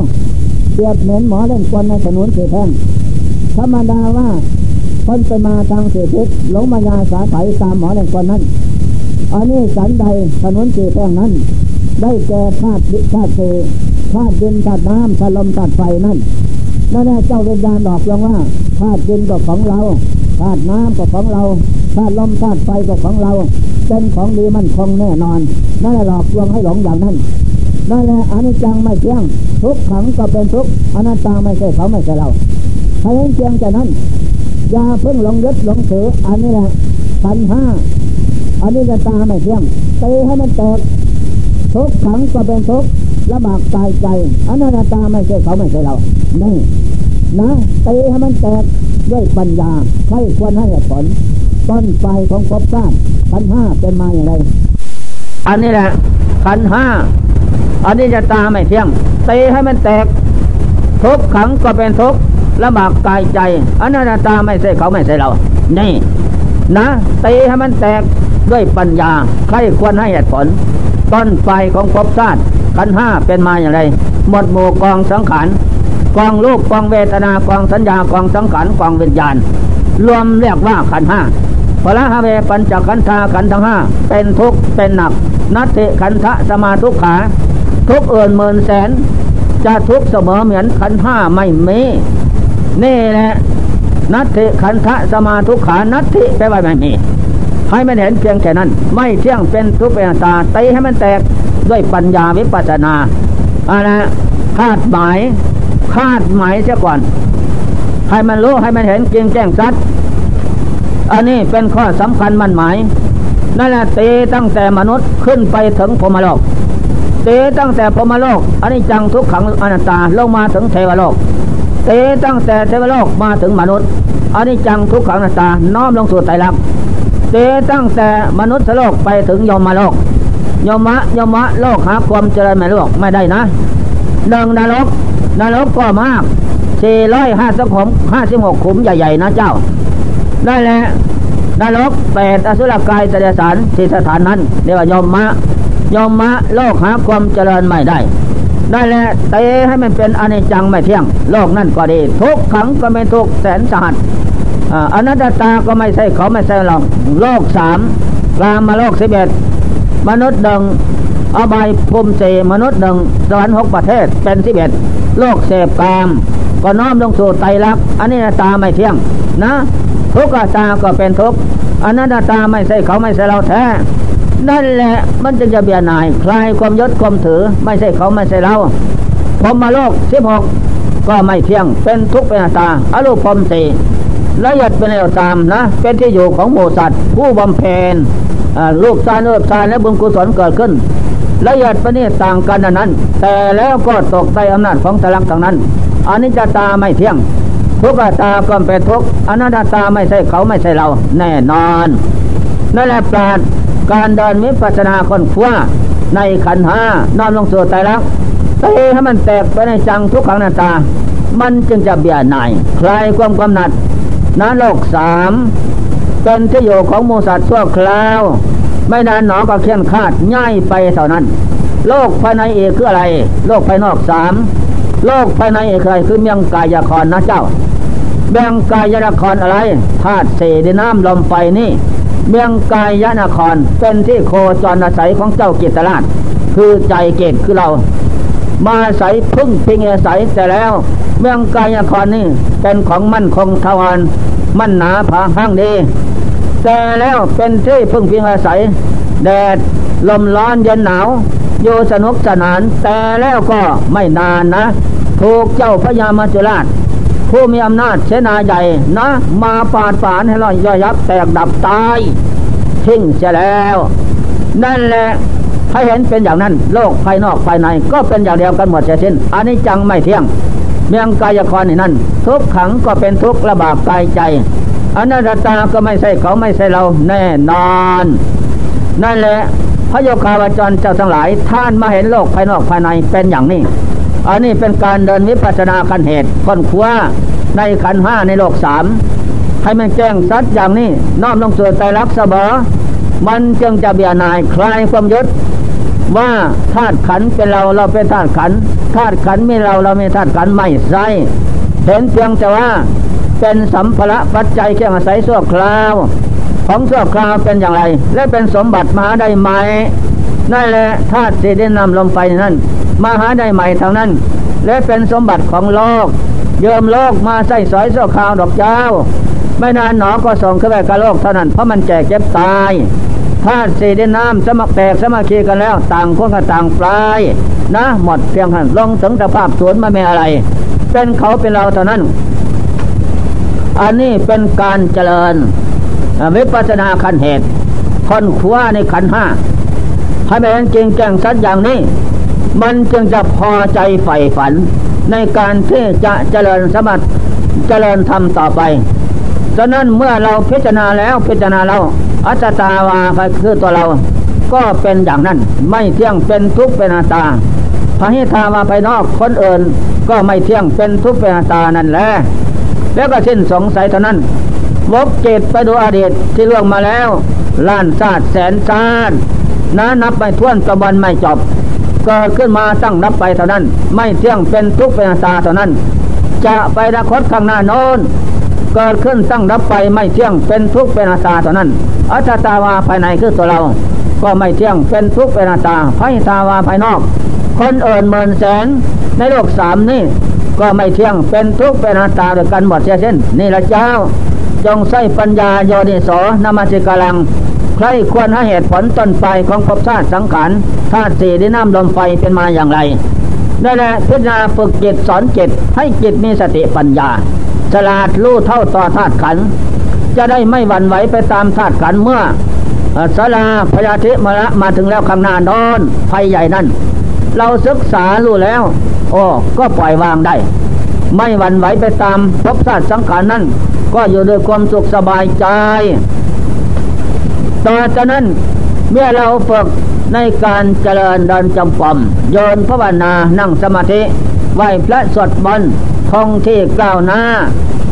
เปียบเหมือนหมอเล่นควนในถนนเสียแท่งธรรมดาว่าคนไปมาทางเสียทิศหลงมายาสาไถตามหมอเล่นควนนั้น อันนี้สันใดถนนเสียแท่งนั้น ได้แก่ธาตุธาตุเสธาตุดินธาตุน้ำธาตุลมธาตุไฟนั่นนั่นแหละเจ้าวิญญาณบอกลงว่าธาตุดินก็ของเรา ธาตุน้ำก็ของเราธาตุลมธาตุไฟก็ของเรา เป็นของดีมั่นคงแน่นอนนั่นแหละหลอกลวงให้หลงอย่างนั้นนั่นแหละอนิจจังไม่เที่ยง ทุกขังก็เป็นทุกอนัตตาไม่ใช่เขาไม่ใช่เราให้เห็นเพียงแต่นั้นอย่าเพิ่งหลงยึดหลงถืออันนี้แหละขันห้าอันนี้จะตาไม่เที่ยงตีให้มันแตกทุกขังก็เป็นทุกละบากตายใจอันนั้นตาไม่ใช่เขาไม่ใช่เรานี่นะตีให้มันแตก ด้วยปัญญาใครควรให้ผล ต้นไฟของภพชาติขันห้าเป็นมาอย่างไร อันนี้แหละขันห้าอันนี้จะตาไม่เที่ยงตีให้มันแตก ทุกขังก็เป็นทุกละบากกายใจอันนั้นตาไม่ใช่เขาไม่ใช่เรา นี่ นะตีให้มันแตกด้วยปัญญาใครควรให้เหตุผล ต้นไฟของภพชาติขันห้าเป็นมาอย่างไร หมดหมู่กองสังขาร กองรูปกองเวทนากองสัญญากองสังขารกองวิญญาณ รวมเรียกว่าขันห้าพระหาเวปัญจขันธาขันทั้งห้าเป็นทุกข์เป็นหนัก นัตติขันธะสมาทุกขา ทุกเอื่นหมื่นแสน จะทุกเสมอเหมือนขันห้าไม่มีนี่แหละนัตติขันธะสมาทุกขานัตติแปลว่าไม่มีให้มันเห็นเพียงแค่นั้น ไม่เที่ยงเป็นทุกข์เป็นตาตีให้มันแตกด้วยปัญญาวิปัสสนาอะไรคาดหมาย คาดหมายเสียก่อน ให้มันรู้ให้มันเห็นเพียงแจ้งชัด อันนี้เป็นข้อสำคัญมันหมายนั่นแหละเตตั้งแต่มนุษย์ขึ้นไปถึงพมโลกเตตั้งแต่พมโลกอันนี้จังทุกขังอนัตตาลงมาถึงเทวโลก เตตั้งแต่เทวโลกมาถึงมนุษย์อันนี้จังทุกขังอนัตตาน้อมลงสู่ไตรลักษณ์เตตั้งแต่มนุษย์โลกไปถึงยมโลกยมะยมะโลกหาความเจริญไม่โลกไม่ได้นะหนึ่งนรก นรกก็มากสี่ร้อยห้าสิบหกห้าสิบหกขุมใหญ่ๆนะเจ้า ได้แหละนรกแปดอสุรกายเสดสารสี่สถานนั้นเรียกว่ายมมะยมมะโลกหาความเจริญไม่ได้ ได้แหละเตให้มันเป็นอนิจจังไม่เที่ยง โลกนั่นก็ดี ทุกขังก็ไม่ทุกแสนสหัสอนัตตาก็ไม่ใช่เขาไม่ใช่หรอกโลกสามกลางมาโลกสิบเอ็ดมนุษย์ดัง อบายภูมิเสมนุษย์หนึ่งสวรรค์หกประเทศเป็นสิบเอ็ดโลกเสพกาม ก็น้อมลงสู่ไตรลักษณ์อันนี้ตาไม่เที่ยงนะทุกขตาก็เป็นทุกอนัตตาไม่ใช่เขาไม่ใช่เราแท้นั่นแหละมันจึงจะเบียดหนายคลายความยศความถือไม่ใช่เขาไม่ใช่เราพรมมาโลกสิบหกก็ไม่เที่ยง เป็นทุกข์เป็นตาอรูปพรมสี่ละเอียดเป็นแนวตามนะ เป็นที่อยู่ของหมูสัตว์ ผู้บำเพ็ญลูกซานเอิบซานและบุญกุศลเกิดขึ้น ละเอียดประณีตต่างกันนั้น แต่แล้วก็ตกใต้อำนาจของตะลักทางนั้นอันนี้จะตาไม่เที่ยง ทุกตาก็เป็นทุกอนัตตาไม่ใช่เขาไม่ใช่เรา แน่นอนนั่นแหละปราดการเดินมิปัสนาคนคว้าในขันห้านอนลงสู่ใจรักเตให้มันแตกไปในจังทุกขังนาตา มันจึงจะเบียดหน่ายคลายความกำหนัดนโลกสามเป็นที่อยู่ของมูสัตว์ชั่วคราว ไม่นานหนอก็เคียนคาดง่ายไปเท่านั้น โลกภายในเอกคืออะไร โลกภายนอกสามโลกภายในเอกคือคือเมียงกายครนะเจ้าเบียงกายนครอะไรธาตุเสดน้ำลมไฟนี่เบียงกายนครเป็นที่โคจรอาศัยของเจ้าเกตราชคือใจเกตคือเรา มาใส่พึ่งพิงอาศัยแต่แล้ว เมืองกายนครนี่เป็นของมั่นคงทวารมั่นหนาผาห้างดี แต่แล้วเป็นที่พึ่งพิงอาศัย แดดลมร้อนเย็นหนาวอยู่สนุกสนาน แต่แล้วก็ไม่นานนะ ถูกเจ้าพญามัจจุราช ผู้มีอำนาจเสนาใหญ่นะ มาปาดฝานให้เราย่อยยับแตกดับตายทิ้งเสียแล้ว นั่นแหละให้เห็นเป็นอย่างนั้น โลกภายนอกภายใน ก็เป็นอย่างเดียวกันหมดเสียสิ้นอันนี้จังไม่เที่ยง เมียงกายครนี่นั่น ทุกขังก็เป็นทุกข์ระบาดกายใจ อนัตตาก็ไม่ใช่เขาไม่ใช่เราแน่นอน นั่นแหละพระโยคาวจรเจ้าทั้งหลาย ท่านมาเห็นโลกภายนอกภายในเป็นอย่างนี้ อันนี้เป็นการเดินวิปัสสนาขันเหตุค้นคว้าในขันห้าในโลกสามให้มันแจ้งสัดอย่างนี้น้อมลงสู่ใจรักเสมอมันจึงจะเบียนายคลายความยึดว่าธาตุขันเป็นเราเราเป็นธาตุขันธาตุขันไม่เราเราไม่ธาตุขันไม่ใช่เห็นเพียงแต่ว่า เป็นสัมภระปัจจัยเครื่องอาศัยสั่วคราว ของสั่วคราวเป็นอย่างไร และเป็นสมบัติมหาได้ไหมนั่นแหละธาตุสีดินน้ำลมไฟนั่นมหาได้ใหม่ทางนั้น และเป็นสมบัติของโลก เยิมโลกมาใส่สอยโซข่าวดอกเจ้า ไม่นานหนอก็ส่งขึ้นไปกับโลกเท่านั้นเพราะมันแจกเจ็บตายธาตุสี่ดินน้ำสมัครแตกสมัครคีกันแล้ว ต่างคนกับต่างปลาย นะ หมดเพียงหันลงถึงสภาพสวนมาไม่อะไร เป็นเขาเป็นเราเท่านั้น อันนี้เป็นการเจริญวิปัสนาขันเหตุค้นคว้าในขันห้าให้เป็นจริงแจ้งสัดอย่างนี้ มันจึงจะพอใจใฝ่ฝัน ในการที่จะเจริญสมบัติเจริญธรรมต่อไปฉะนั้นเมื่อเราพิจารณาแล้วพิจารณาเราอัตตาวาคือตัวเรา ก็เป็นอย่างนั้น ไม่เที่ยงเป็นทุกข์เป็นอาตาพระหิทาวาภายนอกคนอื่นก็ไม่เที่ยงเป็นทุกข์เป็นอาตานั่นแหละ แล้วก็สิ้นสงสัยเท่านั้นวกเจตไปดูอดีตที่ล่วงมาแล้วล้านชาติแสนชาตินะนับไปท่วนกระบวนไม่จบเกิดขึ้นมาตั้งนับไปเท่านั้น ไม่เที่ยงเป็นทุกเป็นตาเท่านั้น จะไปอนาคตข้างหน้าโน้นเกิดขึ้นตั้งรับไปไม่เที่ยงเป็นทุกข์เป็นอาตาเท่านั้น อัตตาวาภายในคือตัวเรา ก็ไม่เที่ยงเป็นทุกข์เป็นอาตาภายตาวาภายนอก คนเอิญเมินแสนในโลกสามนี่ ก็ไม่เที่ยงเป็นทุกข์เป็นอาตาด้วยกันหมดเช่นนนี่ละเจ้า จงใส่ปัญญาโยนิโสนามาสิกาลัง ใครควรให้เหตุผลต้นไปของภพชาติสังขารธาตุสี่ดินน้ำลมไฟเป็นมาอย่างไรนั่นแหละพิจารณาฝึกจิตสอนจิตให้จิตมีสติปัญญา ฉลาดรู้เท่าต่อธาตุขัน จะได้ไม่หวั่นไหวไปตามธาตุขันเมื่อสาราพยาธิมาละมาถึงแล้วข้างหน้านอนภัยใหญ่นั่น เราศึกษารู้แล้วโอ้ก็ปล่อยวางได้ ไม่หวั่นไหวไปตามภพชาติสังขารนั่นก็อยู่ด้วยความสุขสบายใจ ต่อจากนั้นเมื่อเราฝึกในการเจริญเดินจำปอมโยนภาวนานั่งสมาธิไหวพระสวดมนต์ท่องที่กล่าวหน้า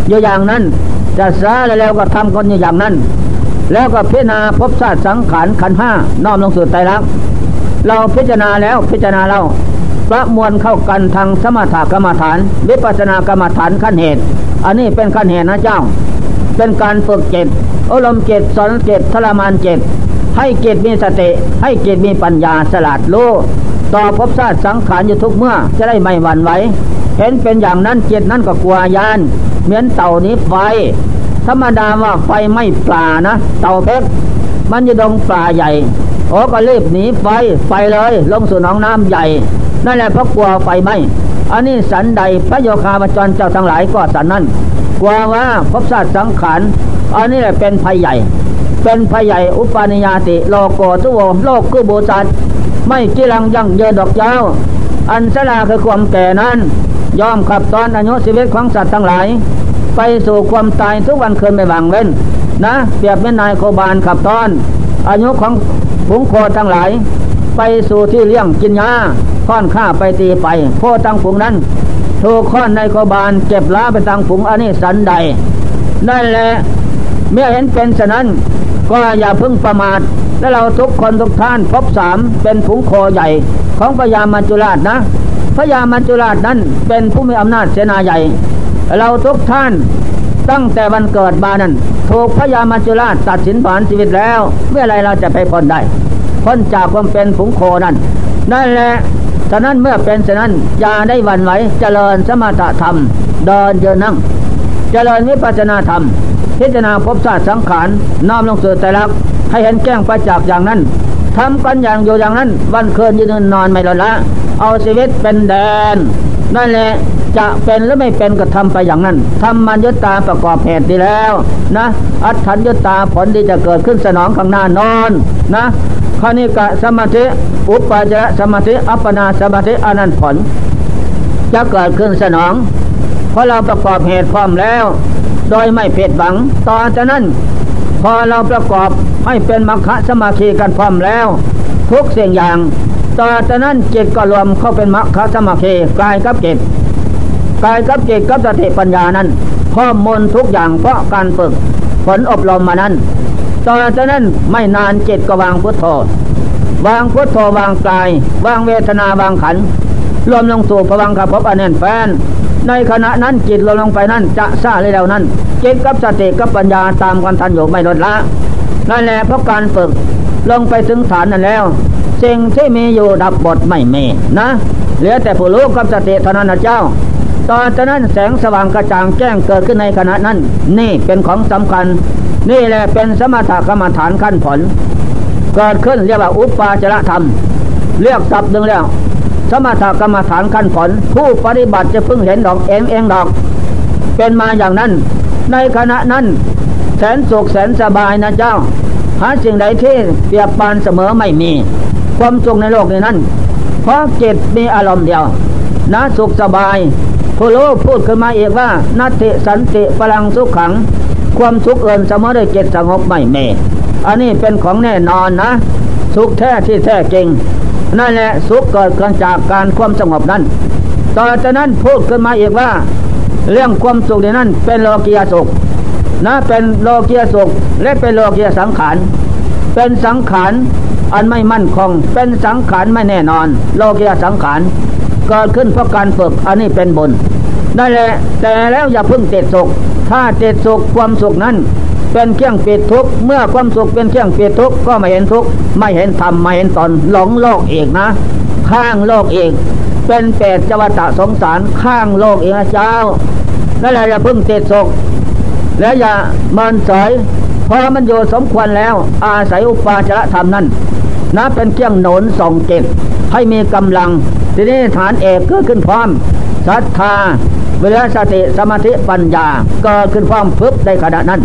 อยู่อย่างนั้นจะสาแล้วก็ทำคนอยู่อย่างนั้น แล้วก็พิจารณาพบชาสติสังขารขันห้าน้อมลงสู่ใจรัก เราพิจารณาแล้วพิจารณาเราประมวลเข้ากันทางสมถกรรมฐานวิปัสสนากรรมฐานขั้นเหตุ อันนี้เป็นขั้นเหตุนะเจ้า เป็นการฝึกเจตอารมณ์เจตสอนเจตทรมานเจตให้เจตมีสติให้เจตมีปัญญาสลัดโลต่อพบชาติสังขารอยู่ทุกเมื่อจะได้ไม่หวั่นไหวเห็นเป็นอย่างนั้นเจตนั้นก็กลัวยานเหมือนเต่านี้ไฟ ธรรมดาว่าไฟไม่ปลานะ เต่าเพชรมันจะดงปลาใหญ่ โอ้ก็รีบหนีไฟไปเลย ลงสู่หนองน้ำใหญ่ นั่นแหละเพราะกลัวไฟไหมอันนี้สันใดพระโยคาบจรเจ้าทั้งหลายก็สันนั้นกลัวว่าพบชาติสังขารอันนี้แหละเป็นภัยใหญ่ เป็นภัยใหญ่อุปาณิยาติโลโกตุโวโลกคือโบจัดไม่กิรังยั่งเยินดอกเจ้า อันสลาคือความแก่นั้นยอมขับตอนอายุชีวิตของสัตว์ทั้งหลาย ไปสู่ความตายทุกวันคืนไม่บางเว้นนะเปรียบเป็นนายโคบาลขับตอน อายุของ ผงโคทั้งหลาย ไปสู่ที่เลี้ยงกินยาค่อนข้าไปตีไป โคตั้งผงนั้นถูกค้อนในโคบาลเก็บล้าไปตั้งผงอันนี้สันใด นั่นแหละเมื่อเห็นเป็นฉะนั้น ก็อย่าพึ่งประมาทและเราทุกคนทุกท่านพบสามเป็นผงโคใหญ่ ของพญามัจจุราชนะพญามัจจุราชนั้นเป็นผู้มีอำนาจเสนาใหญ่ เราทุกท่าน ตั้งแต่วันเกิดมานั้นถูกพญามัจจุราชตัดสินผ่านชีวิตแล้ว เมื่อไรเราจะไปพ้นได้พ้นจากความเป็นผงโคนั้นนั่นแหละฉะนั้นเมื่อเป็นฉะนั้นอย่าได้วันไหวเจริญสมถะธรรม เดินเดินนั่ง เจริญวิปัสนาธรรม พิจารณาภพชาติสังขารน้อมลงสู่ใจรักให้เห็นแก้งประจักษ์อย่างนั้นทำกันอย่างอยู่อย่างนั้น วันคืนยืนนอนไม่หลับละ เอาชีวิตเป็นแดน นั่นแหละ จะเป็นหรือไม่เป็นก็ทำไปอย่างนั้นทำมันยตตาประกอบเหตุดีแล้ว นะอัตถัญยตตาผลที่จะเกิดขึ้นสนองข้างหน้านอนนะคณิกะสมาธิอุปปาจระสมาธิอัปปนาสมาธิอนันต์ผล จะเกิดขึ้นสนอง เพราะเราประกอบเหตุพร้อมแล้ว โดยไม่เผิดหวังต่อจากนั้น พอเราประกอบให้เป็นมรรคสมาธิกันพร้อมแล้ว ทุกสิ่งอย่าง ต่อจากนั้นจิตก็รวมเข้าเป็นมรรคสมาธิกายกับจิต กายกับจิตกับสติปัญญานั้นข้อมูลทุกอย่างเพราะการฝึกผลอบรมมานั้นตอจากนั้นไม่นานจิตก็วางพุทโธวางพุทโธวางกาย วางเวทนาวางขันรวมลงสู่พวังขับพบอันแน่นแฟน ในขณะนั้นจิตเรวมลงไปนั้นจะซาเลยแล้วนั้นจิตกับสติกับปัญญาตามกันทันอยู่ไม่ลดละนั่นแหละเพราะการฝึกลงไปถึงฐานนั้นแล้ว สิ่งที่มีอยู่ดับบทไม่เมนะเหลือแต่ผู้รู้กับสติเท่านั้นนะเจ้า ตอนนั้นแสงสว่างกระจ่างแจ้งเกิดขึ้นในขณะนั้น นี่เป็นของสำคัญ นี่แหละเป็นสมถกรรมฐานขั้นผล เกิดขึ้นเรียกว่าอุปปาจรธรรม เรียกศัพท์หนึ่งแล้ว สมถกรรมฐานขั้นผล ผู้ปฏิบัติจะเพึ่งเห็นดอกเองเองดอก เป็นมาอย่างนั้น ในขณะนั้น แสนสุขแสนสบายนะเจ้า หาสิ่งใดที่เปรียบปานเสมอไม่มี ความสุขในโลกนี้นั้นเพราะจิตมีอารมณ์เดียวนะสุขสบาย ผู้รู้พูดขึ้นมาอีกว่านัตติสันติพลังสุขขัง ความสุขเอินเสมอได้เจิตสงบไม่เมอันนี้เป็นของแน่นอนนะ สุขแท้ที่แท้จริง นั่นแหละสุขเกิดขึ้นจากการความสงบนั้นต่อจากนั้นพูดขึ้นมาอีกว่า เรื่องความสุขในนั้นเป็นโลกียสุขนะเป็นโลกียสุขและเป็นโลกียสังขารเป็นสังขารอันไม่มั่นคงเป็นสังขารไม่แน่นอน โลกียสังขาร เกิดขึ้นเพราะการฝึกอันนี้เป็นบุญนั่นแหละแต่แล้วอย่าพึ่งเจ็ดสุข ถ้าเจ็ดสุขความสุขนั้น เป็นเครื่องปิดทุกเมื่อความสุขเป็นเครื่องปิดทุกก็ไม่เห็นทุกไม่เห็นธรรมไม่เห็นตนหลงโลกเอกนะ ข้างโลกเอกเป็นเปรตจวัตสงสารข้างโลกเอกนะเจ้านั่นแหละอย่าพึ่งเจ็ดสุขแล้วอย่ามันสอยพอมันอยู่สมควรแล้ว อาศัยอุปาจารธรรมนั้นนะเป็นเครื่องหนุนส่งเจ็ดให้มีกำลัง ทีนี้ฐานเอกเกิดขึ้นพร้อมศรัทธาเวลาสติสมาธิปัญญาเกิดขึ้นพร้อมพึบในขณะนั้น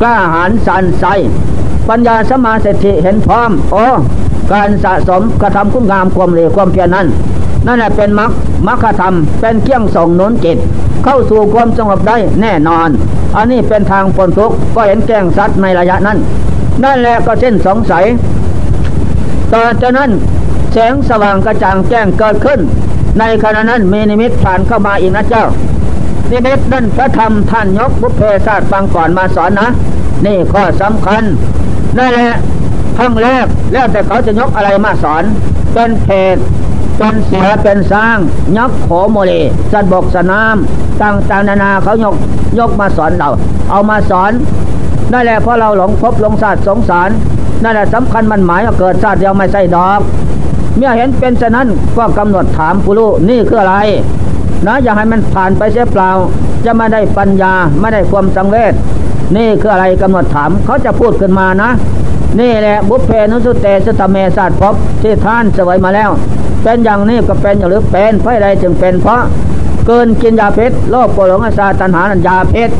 กล้าหาญสันใสปัญญาสมาสติเห็นพร้อมโอ้การสะสมกระทำคุณงามความเร็วความเพียรนั้น นั่นแหละเป็นมรรคมรรคธรรม เป็นเครื่องส่งนุนจิต เข้าสู่ความสงบได้แน่นอน อันนี้เป็นทางพ้นทุกข์ก็เห็นแก้งสัตว์ในระยะนั้น นั่นแหละก็เช่นสงสัย ต่อจากนั้น แสงสว่างกระจ่างแจ้งเกิดขึ้น ในขณะนั้นมีนิมิตผ่านเข้ามาอีกนะเจ้า นิมิตนั่นพระธรรมท่านยกบุพเพศาสตร์ฟังก่อนมาสอนนะ นี่ข้อสำคัญนั่นแหละครั้งแรกแล้วแต่เขาจะยกอะไรมาสอน เป็นเพศเป็นเสือเป็นสร้างยกโขโมเลสัตบกสนามต่างๆนานาเขายกยกมาสอนเรา เอามาสอนนั่นแหละเพราะเราหลงพบหลงศาสตร์สงสารนั่นแหละสำคัญมันหมายว่าเกิดชาสติเดียวไม่ใช่ดอก เมื่อเห็นเป็นฉะนั้นก็กำหนดถามผู้รู้นี่คืออะไรนะอย่าให้มันผ่านไปเสียเปล่า จะไม่ได้ปัญญาไม่ได้ความสังเวชนี่คืออะไรกำหนดถามเขาจะพูดขึ้นมานะ นี่แหละบุพเพนุสุเตสตเมศาสตร์พบที่ท่านเสวยมาแล้ว เป็นอย่างนี้ก็เป็นอย่างหรือเป็นเพราะอะไรจึงเป็นเพราะ เกินกินยาเพชรโลภโกรธอาสาตัณหานัญญาเพชร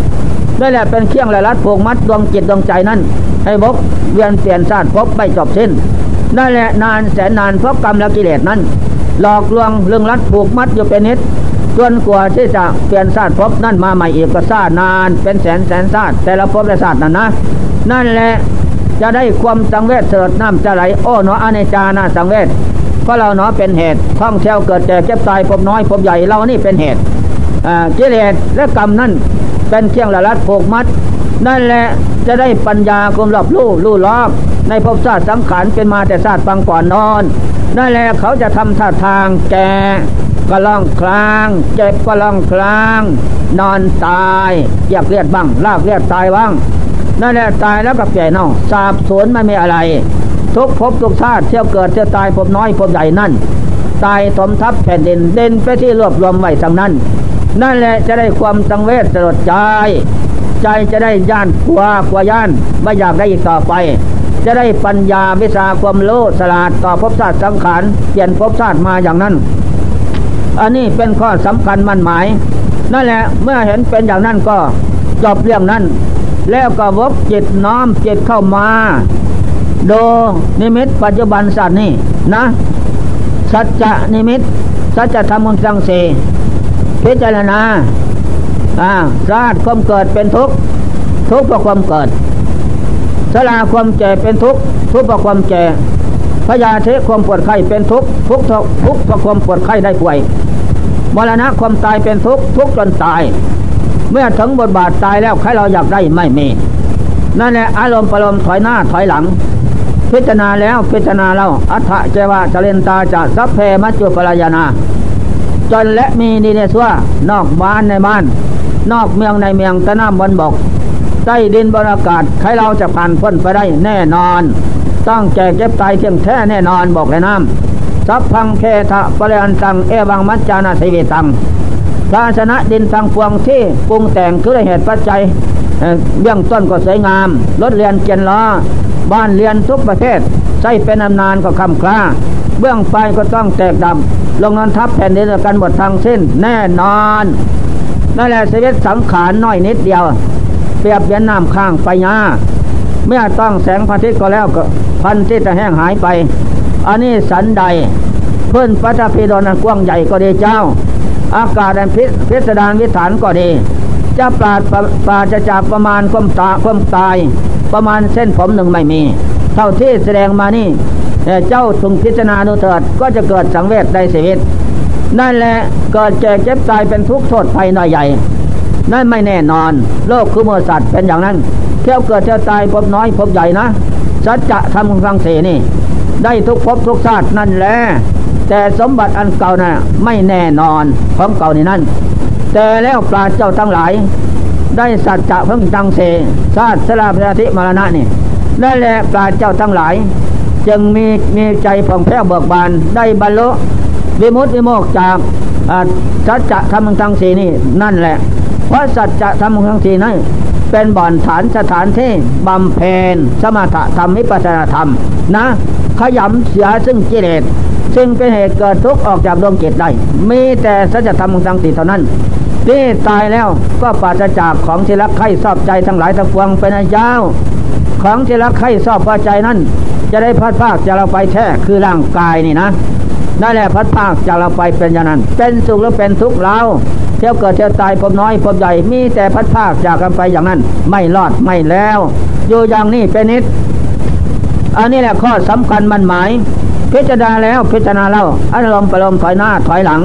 ได้แหละเป็นเครื่องไรลัดผูกมัดดวงจิตดวงใจนั้น ให้บกเวียนเปลี่ยนชาติพบไม่จบสิ้น นั่นแหละนานแสนนานเพราะกรรมและกิเลสนั้น หลอกลวงเรื่องรัดผูกมัดอยู่เป็นนิดจนกว่าที่จะเปลี่ยนชาติพบนั่นมาใหม่อีกก็ชาตินาน เป็นแสนแสนชาติแต่ละพบและชาตินั้นนะ นั่นแหละจะได้ความสังเวชสลดน้ำจะไหลโอ้เนาะอเนจานาสังเวชเพราะเราเนาะเป็นเหตุท่องเที่ยวเกิดแก่เก็บตายพบน้อยพบใหญ่เรานี่เป็นเหตุกิเลสและกรรมนั่นเป็นเครื่องละลัดผูกมัด นั่นแหละจะได้ปัญญาคุมหลับลู่ลู่ลอมในภพชาติสังขารเป็นมาแต่ชาติปังก่อนนอน นั่นแหละเขาจะทำท่าทางแก่ก็ล่องคลาง เจ็บก็ล่องคลาง นอนตายอยกเลียดบ้างลากเลียดตายบ้างนั่นแหละตายแล้วก็เปลี่ยนเนาสาบสวนไม่มีอะไร ทุกภพทุกชาติเที่ยวเกิดเที่ยวตายภพน้อยภพใหญ่นั่นตายสมทับแผ่นดินเด่นไปที่รวบรวมไว้ทางนั้น นั่นแหละจะได้ความสังเวชสลดใจ ใจจะได้ย่านกลัวกลัวย่านไม่อยากได้อีกต่อไป จะได้ปัญญาวิชาความโลสลาดต่อภพชาติสังขารเปลี่ยนภพชาติมาอย่างนั้น อันนี้เป็นข้อสำคัญมั่นหมาย นั่นแหละเมื่อเห็นเป็นอย่างนั้นก็จบเรื่องนั้น แล้วก็วกจิตน้อมจิตเข้ามาโดนิมิตปัจจุบันสัตว์นี่นะ สัจจะนิมิต สัจธรรมของสังเสพิจารณา อ่าราดความเกิดเป็นทุกข์ทุกข์เพราะความเกิดสลาความแก่เป็นทุกข์ทุกข์เพราะความแก่พยาเทความปวดไข้เป็นทุกข์ทุกข์ทุกข์เพราะความปวดไข้ได้ป่วยมรณะความตายเป็นทุกข์ทุกข์จนตาย เมื่อถึงบทบาทตายแล้วใครเราอยากได้ไม่มีนั่นแหละอารมณ์ปรมถอยหน้าถอยหลัง พิจารณาแล้วพิจารณาแล้วอัฏฐเจวะเจริญตาจะสัพเพมัจจุปรายนา จนและมีดีเนสว่านอกบ้านในบ้าน นอกเมืองในเมืองตะน้ำบนบกใต้ดินบรรยากาศใครเราจะผ่านพ้นไปได้แน่นอน ต้องแก่เก็บตายเที่ยงแท้แน่นอนบอกเลยน้ำสัพพังเคทะปริยันตังเอวังมัจจานาสิวิตังภาชนะดินทางพวงที่ปรุงแต่งคือเหตุปัจจัยเบื้องต้นก็สวยงามรถเรียนเกียนล้อบ้านเรียนทุกประเทศใช้เป็นอำนานก็คำคล้าเบื้องไปก็ต้องแตกดำลงนั้นทับแผ่นดินกันหมดทางสิ้นแน่นอน นั่นแหละชีวิตสังขารน้อยนิดเดียว เปรียบเบียนน้ำข้างไปยาเมื่อต้องแสงพระอาทิตย์ก็แล้วก็พันที่จะแห้งหายไป อันนี้สันใด เพื่อนพระเจ้าพีดอนกว้างใหญ่ก็ดีเจ้า อากาศอันพิพิสดารวิถานก็ดี จะปราดปราจะจากประมาณความตาความตาย ประมาณเส้นผมหนึ่งไม่มี เท่าที่แสดงมานี่เจ้าทุงพิจารณาดูเถิดก็จะเกิดสังเวชในชีวิต นั่นแหละเกิดแก่เจ็บตายเป็นทุกข์โทษภัยน้อยใหญ่ นั่นไม่แน่นอน โลกคือมือสัตว์เป็นอย่างนั้นเที่ยวเกิดเที่ยวตายพบน้อยพบใหญ่นะสัจจะทำฟังเสนี่ ได้ทุกภพทุกชาตินั่นแหละแต่สมบัติอันเก่านะ่ะไม่แน่นอนของเก่านี่นั่นแต่แล้วปราเจ้าทั้งหลาย ได้สัจจะเพิ่งตังเสชาติสลาพยาธิมรณะนี่นั่นแหละปราเจ้าทั้งหลาย จึงมีมีใจผ่องแผ้วเบิกบานได้บรรลุ วิมุตติวิโมกจากสัจจะธรรมทั้งสีนี่นั่นแหละ เพราะสัจจะธรรมทั้งสีนั่นเป็นบ่อนฐานสถานที่บำเพ็ญสมถะธรรมวิปัสนาธรรมนะ ขยำเสียซึ่งกิเลสซึ่งเป็นเหตุเกิดทุกข์ออกจากดวงจิตได้ มีแต่สัจธรรมทั้งสี่เท่านั้นที่ตายแล้วก็ปราศจากของที่รักใคร่ชอบใจทั้งหลายทั้งปวงเป็นเจ้า ของที่รักใคร่ชอบพอใจนั้น จะได้พัดภาคจะเราไปแท้คือร่างกายนี่นะ นั่นแหละพัดภาคจะเราไปเป็นอย่างนั้น เป็นสุขหรือเป็นทุกข์เราเที่ยวเกิดเที่ยวตายพบน้อยพบใหญ่มีแต่พัดภาคจากกันไปอย่างนั้น ไม่รอดไม่แล้ว อยู่อย่างนี้เป็นนิด อันนี้แหละข้อสำคัญมันหมาย พิจารณาแล้วพิจารณาเล่าอารมณ์ประลมถอยหน้าถอยหลัง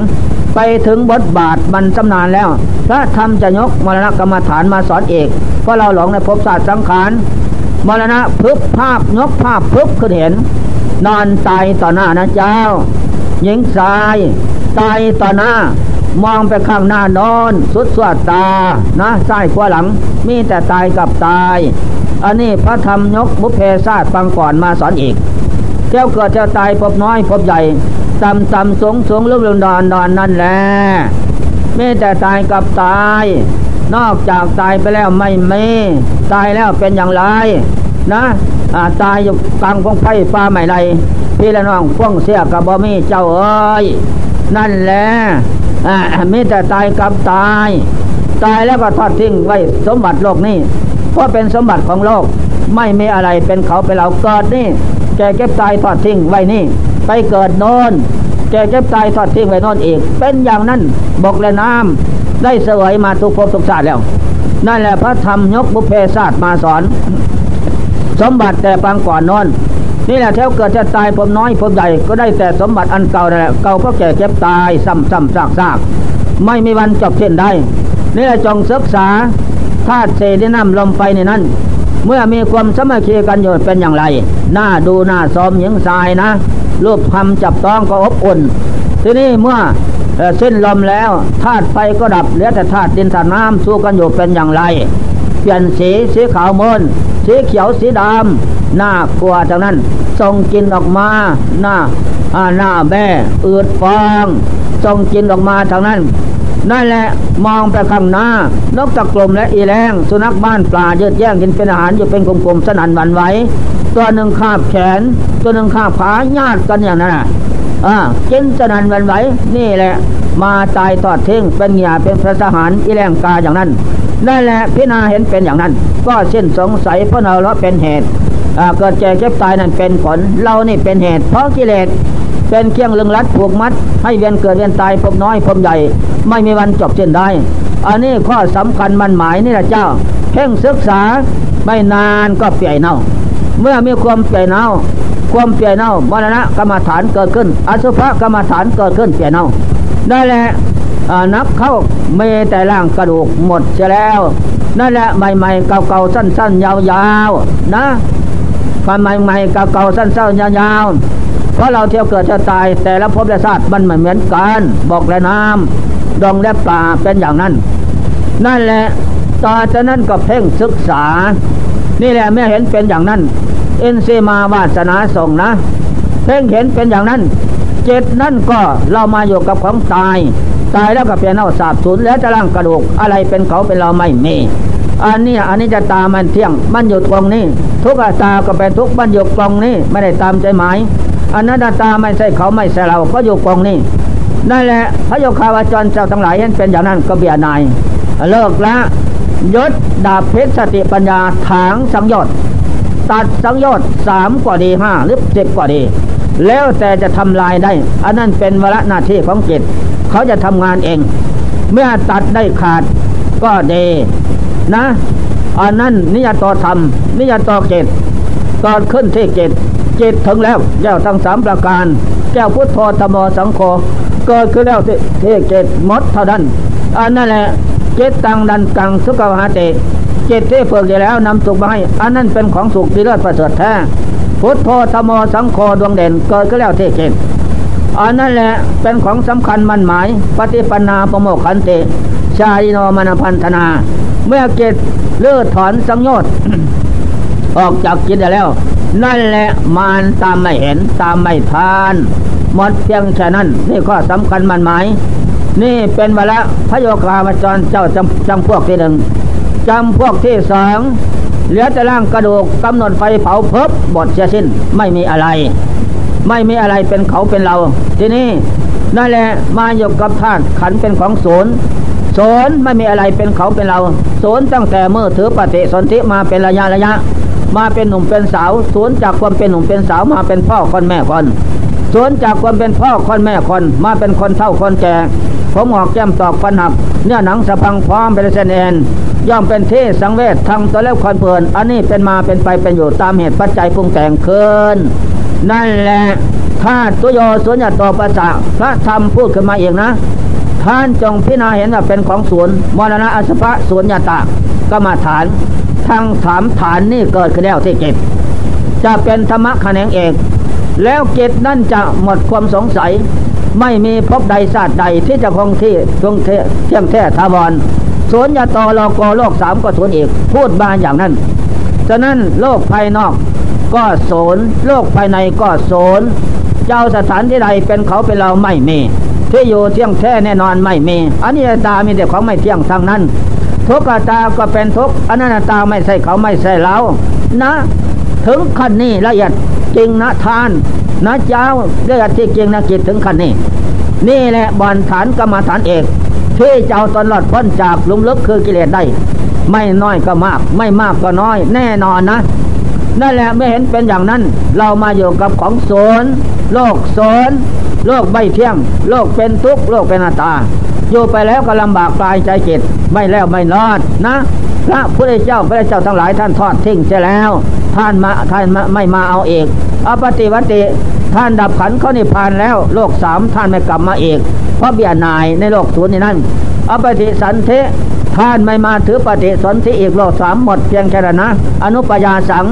ไปถึงบทบาทมันสำนานแล้วพระธรรมจะยกมรณะกรรมฐานมาสอนเอกเพราะเราหลงในภพศาสตร์สังขารมรณะพึบภาพยกภาพพึบขึ้นเห็น นอนตายต่อหน้านะเจ้า หญิงชายตายต่อหน้ามองไปข้างหน้านอน สุดสวดตา นะซ้ายขวาหลัง มีแต่ตายกับตาย อันนี้พระธรรมยกบุพเพศาสตร์ฟังก่อนมาสอนอีกเจ้าเกิดเจ้าตายพบน้อยพบใหญ่ต่ำต่ำสูงสูงลุ่มลุ่มดอนดอนนั่นแหละม่แต่ตายกับตาย นอกจากตายไปแล้วไม่มีตายแล้วเป็นอย่างไร นะ ตายอยู่กลางของไฟฟ้าใหม่ไรพี่ละน้องพ่วงเสียกับบอมีเจ้าเอ้ยนั่นแหละมีแต่ตายกับตาย ตายแล้วก็ทอดทิ้งไว้สมบัติโลกนี้เพราะเป็นสมบัติของโลกไม่มีอะไรเป็นเขาเป็นเราเกิดนี่แกเก็บตายทอดทิ้งไว้นี่ ไปเกิดโนนแกเก็บตายทอดทิ้งไว้นอนอีก เป็นอย่างนั้นบกและน้ำได้เสวยมาทุกภพทุกชาติแล้ว นั่นแหละพระธรรมยกบุพเพศาสตร์มาสอน สมบัติแต่ปังก่อนนอน นี่แหละเท่าเกิดจะตายผมน้อยผมใหญ่ก็ได้แต่สมบัติอันเก่าแหละเก่าเพราะแก่เก็บตายซ้ำซ้ำซากซากไม่มีวันจบเช่นได้นี่แหละจงศึกษาธาตุเศษน้ำลมไปในนั้น เมื่อมีความสมัครีกันอยู่เป็นอย่างไร หน้าดูหน้าซ้อมหญิงทรายนะ รูปคำจับต้องก็อบอุ่น ทีนี้เมื่อสิ้นลมแล้วธาตุไฟก็ดับเหลือแต่ธาตุดินธาตุน้ำสู้กันอยู่เป็นอย่างไร เปลี่ยนสีสีขาวมนสีเขียวสีดำหน้ากลัวจากนั้นส่งกินออกมาหน้าหน้าแม่อืดฟองส่งกินออกมาทางนั้น นั่นแหละมองไปข้างหน้านกตะกลมและอีแรงสุนัขบ้านปลาเยืดแย่งกินเป็นอาหารอยู่เป็นกลมๆสนั่นหวันไหวตัวหนึ่งคาบแขน ตัวหนึ่งคาบขาญาติกันอย่างนั้น อ่ากินสนันวันไหวนี่แหละ มาตายตอดทิ้งเป็นเหยาเป็นพระสหารอีแรงกาอย่างนั้นนั่นแหละพินาเห็นเป็นอย่างนั้น ก็เช่นสงสัยเพราะเราเราเป็นเหตุเกิดแก่เก็บตายนั่นเป็นผล เรานี่เป็นเหตุ เพราะกิเลสเป็นเครื่องลึงรัดผูกมัด ให้เวียนเกิดเวียนตายพบน้อยพบใหญ่ ไม่มีวันจบเช่นได้ อันนี้ข้อสำคัญมันหมายนี่แหละเจ้า เพ่งศึกษาไม่นานก็เปลี่ยนเน่า เมื่อมีความเปลี่ยนเน่า ความเปลี่ยนเน่ามรณะกรรมฐานเกิดขึ้น อสุภกรรมฐานเกิดขึ้นเปลี่ยนเน่าได้แหละนักเข้าเมแต่ร่างกระดูกหมดเสียแล้ว นั่นแหละใหม่ๆเก่าๆสั้นๆ ยาวๆนะความใหม่ๆเก่าๆสั้นๆยาวๆเพราะเราเที่ยวเกิดจะตายแต่ละภพและชาติมันไม่เหมือนกัน บอกและน้ำดองและปลาเป็นอย่างนั้น นั่นแหละต่อจากนั้นก็เพ่งศึกษา นี่แหละแม่เห็นเป็นอย่างนั้น เอ็นเซมาวาสนาส่งนะเพ่งเห็นเป็นอย่างนั้น เจ็ดนั่นก็เรามาอยู่กับของตาย ตายแล้วก็เปลี่ยนเอาสาบสูญแล้วจะร่างกระดูกอะไรเป็นเขาเป็นเราไม่มีอันนี้อันนี้จะตามันเที่ยงมันอยู่ตรงนี้ ทุกตาก็เป็นทุกมันอยู่ตรงนี้ไม่ได้ตามใจหมายอนัตตาไม่ใช่เขาไม่ใช่เราก็อยู่กองนี้นั่นแหละพระโยคาวาจรเจ้าทั้งหลายเห็นเป็นอย่างนั้นก็เบียนาย เลิกละยศดาบเพชรสติปัญญาถางสังยศ ตัดสังยศสามกว่าดีห้าหรือเจ็ดกว่าดี แล้วแต่จะทำลายได้ อันนั้นเป็นวระหน้าที่ของจิต เขาจะทำงานเอง เมื่อตัดได้ขาดก็ดีนะอันนั้นนิยตอธรรม นิยตอเกตตอนขึ้นที่เกตเกตถึงแล้วแก้วทั้งสามประการ แก้วพุทธธรรมสังโฆเกิดขึ้นแล้วที่เกตมดเท่านั้นอันนั่นแหละเกตตังดันกังสุขวาเต จิตที่ฝึกอยู่แล้วนำสุขมาให้ อันนั้นเป็นของสุขที่เลิศประเสริฐแท้พุทโธธรรมสังโฆดวงเด่นเกิดขึ้นแล้วเท่เกตอันนั่นแหละเป็นของสำคัญมันหมาย ปฏิปนาประโมขันเตชาลิโนมนพันธนา เมื่อเกตเลื่อถอนสังโยชน์ออกจากจิตแล้ว นั่นแหละมานตามไม่เห็นตามไม่ทานหมดเพียงแค่นั้น นี่ข้อสำคัญมันหมาย นี่เป็นวละพระโยคาวจรเจ้าจำจำพวกที่หนึ่ง จำพวกที่สองเหลือแต่ร่างกระดูกกำหนดไฟเผาเพิบบทเสียสิ้นไม่มีอะไร ไม่มีอะไรเป็นเขาเป็นเรา ทีนี้นั่นแหละมาอยู่กับธาตุขันเป็นของศูนย์ศูนย์ไม่มีอะไรเป็นเขาเป็นเราศูนย์ตั้งแต่เมื่อถือปฏิสนธิมาเป็นระยะระยะ มาเป็นหนุ่มเป็นสาวศูนย์จากความเป็นหนุ่มเป็นสาวมาเป็นพ่อคนแม่คนศูนย์จากความเป็นพ่อคนแม่คนมาเป็นคนเท่าคนแก่ ผมหอกแก้มตอกฟันหัก เนื้อหนังสะพังพร้อมเป็นเส้นเอ็นย่อมเป็นที่สังเวชทางตัวเล็บคอนเพลิน อันนี้เป็นมาเป็นไปเป็นอยู่ตามเหตุปัจจัยปรุงแต่งเคินนั่นแหละถ้าตุโยสุญญตปัสสะพระธรรมพูดขึ้นมาเองนะ ท่านจงพิจารณาเห็นว่าเป็นของศูนย์มรณะอสภะศูนย์ยตากรรมฐาน ทั้งสามฐานนี่เกิดขึ้นแล้วที่เจ็ดจะเป็นธรรมะแขนงเอก แล้วเจ็ดนั่นจะหมดความสงสัย ไม่มีพบใดศาสตร์ใดที่จะคงที่คงเที่ยงแท้ทาวรศูนย์ยตอโลกโลกสามก็ศูนอีกพูดบานอย่างนั้น ฉะนั้นโลกภายนอกก็โสนโลกภายในก็โสนเจ้าสถานที่ใดเป็นเขาเป็นเราไม่มีที่อยู่เที่ยงแท้แน่นอนไม่มีอันนี้ตามีแต่ของไม่เที่ยงทางนั้น ทุกตาก็เป็นทุกอนันตาไม่ใช่เขาไม่ใช่เรานะ ถึงขั้นนี้ละเอียด จริงนะทาน นะเจ้าละเอียดที่จริงนะกิจถึงขั้นนี้ นี่แหละบอนฐานกรรมฐานเอก ที่เจ้าตลอดพ้นจากลุมลึกคือกิเลสได้ ไม่น้อยก็มาก ไม่มากก็น้อย แน่นอนนะนั่นแหละไม่เห็นเป็นอย่างนั้น เรามาอยู่กับของโสนโลกโสนโลกใบเที่ยง โลกเป็นทุกข์โลกเป็นนาตา อยู่ไปแล้วก็ลำบากปลายใจจิตไม่แล้วไม่รอดนะ พระพุทธเจ้าพระเจ้าทั้งหลายท่านทอดทิ้งเสียแล้ว ท่านมาท่านไม่มาเอาเอกอปฏิวัติท่านดับขันเขานิพานแล้วโลกสามท่านไม่กลับมาเอกเพราะเบียนายในโลกศูนย์นี้นั่นอปฏิสันเทท่านไม่มาถือปฏิสนธิอีกโลกสามหมดเพียงแค่นั้นนะอนุปยาสัง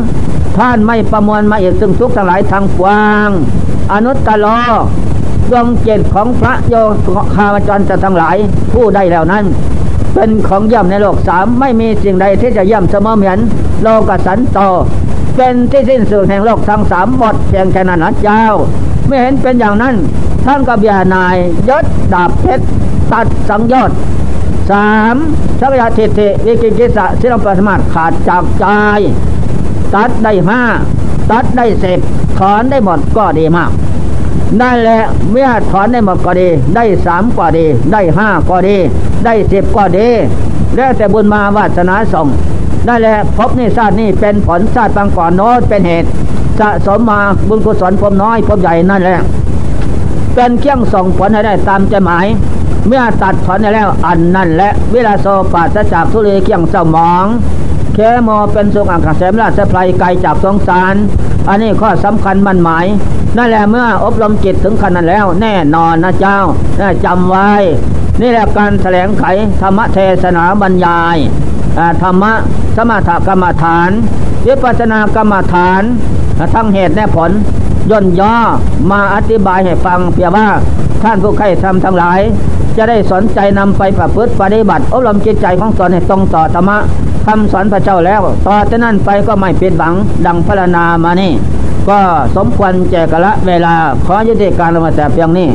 ท่านไม่ประมวลมาอีกซึ่งทุกทั้งหลายทางกว้าง อนุตตลอดวงเจตของพระโยคาวจรจะทั้งหลายผู้ได้แล้วนั้น เป็นของย่ำในโลกสามไม่มีสิ่งใดที่จะย่ำเสมอเหมือนโลกสันโตเป็นที่สิ้นสุดแห่งโลกทั้งสามหมดเพียงแค่นั้นนะเจ้า ไม่เห็นเป็นอย่างนั้น ท่านกับยานายยศดาบเพชรตัดสังยอดสามสักยาทิฏฐิวิกิกิสะสิลปสมาตขาดจากใจตัดได้ห้าตัดได้สิบถอนได้หมดก็ดีมากนั่นแหละเมื่อถอนได้หมดก็ดี ได้สามก็ดี ได้ห้าก็ดี ได้สิบก็ดีแล้วแต่บุญมาวาสนาส่งได้แล้วพบนี่ชาตินี่เป็นผลชาติบางก่อนโน้ตเป็นเหตุสะสมมาบุญกุศลพมน้อยพมใหญ่นั่นแหละเป็นเครื่องส่งผลให้ได้ตามใจหมาย เมื่อตัดถอนได้แล้วอันนั่นและเวลาโซปาจะจากทุเรเกี่ยงเศร้ามอง แคมอเป็นสุขอักเสมราชไพรไกลจากสงสาร อันนี้ข้อสำคัญมันหมาย นั่นแหละเมื่ออบรมจิตถึงขนาดแล้วแน่นอนนะเจ้าจำไว้ นี่แหละการแถลงไขธรรมเทศนาบรรยายธรรมะสมถกรรมฐานวิปัสสนากรรมฐาน ทั้งเหตุและผล ย่นย่อมาอธิบายให้ฟังเพียงว่าท่านผู้ใครทำทั้งหลาย จะได้สนใจนำไปประพฤติปฏิบัติอบรมจิตใจของตนให้ตรงต่อธรรมะ คำสอนพระเจ้าแล้วต่อจากนั้นไปก็ไม่เปลี่ยนหวังดังพระนามานี่ ก็สมควรแจกละเวลาขอยุติการลงมาแต่เพียงนี้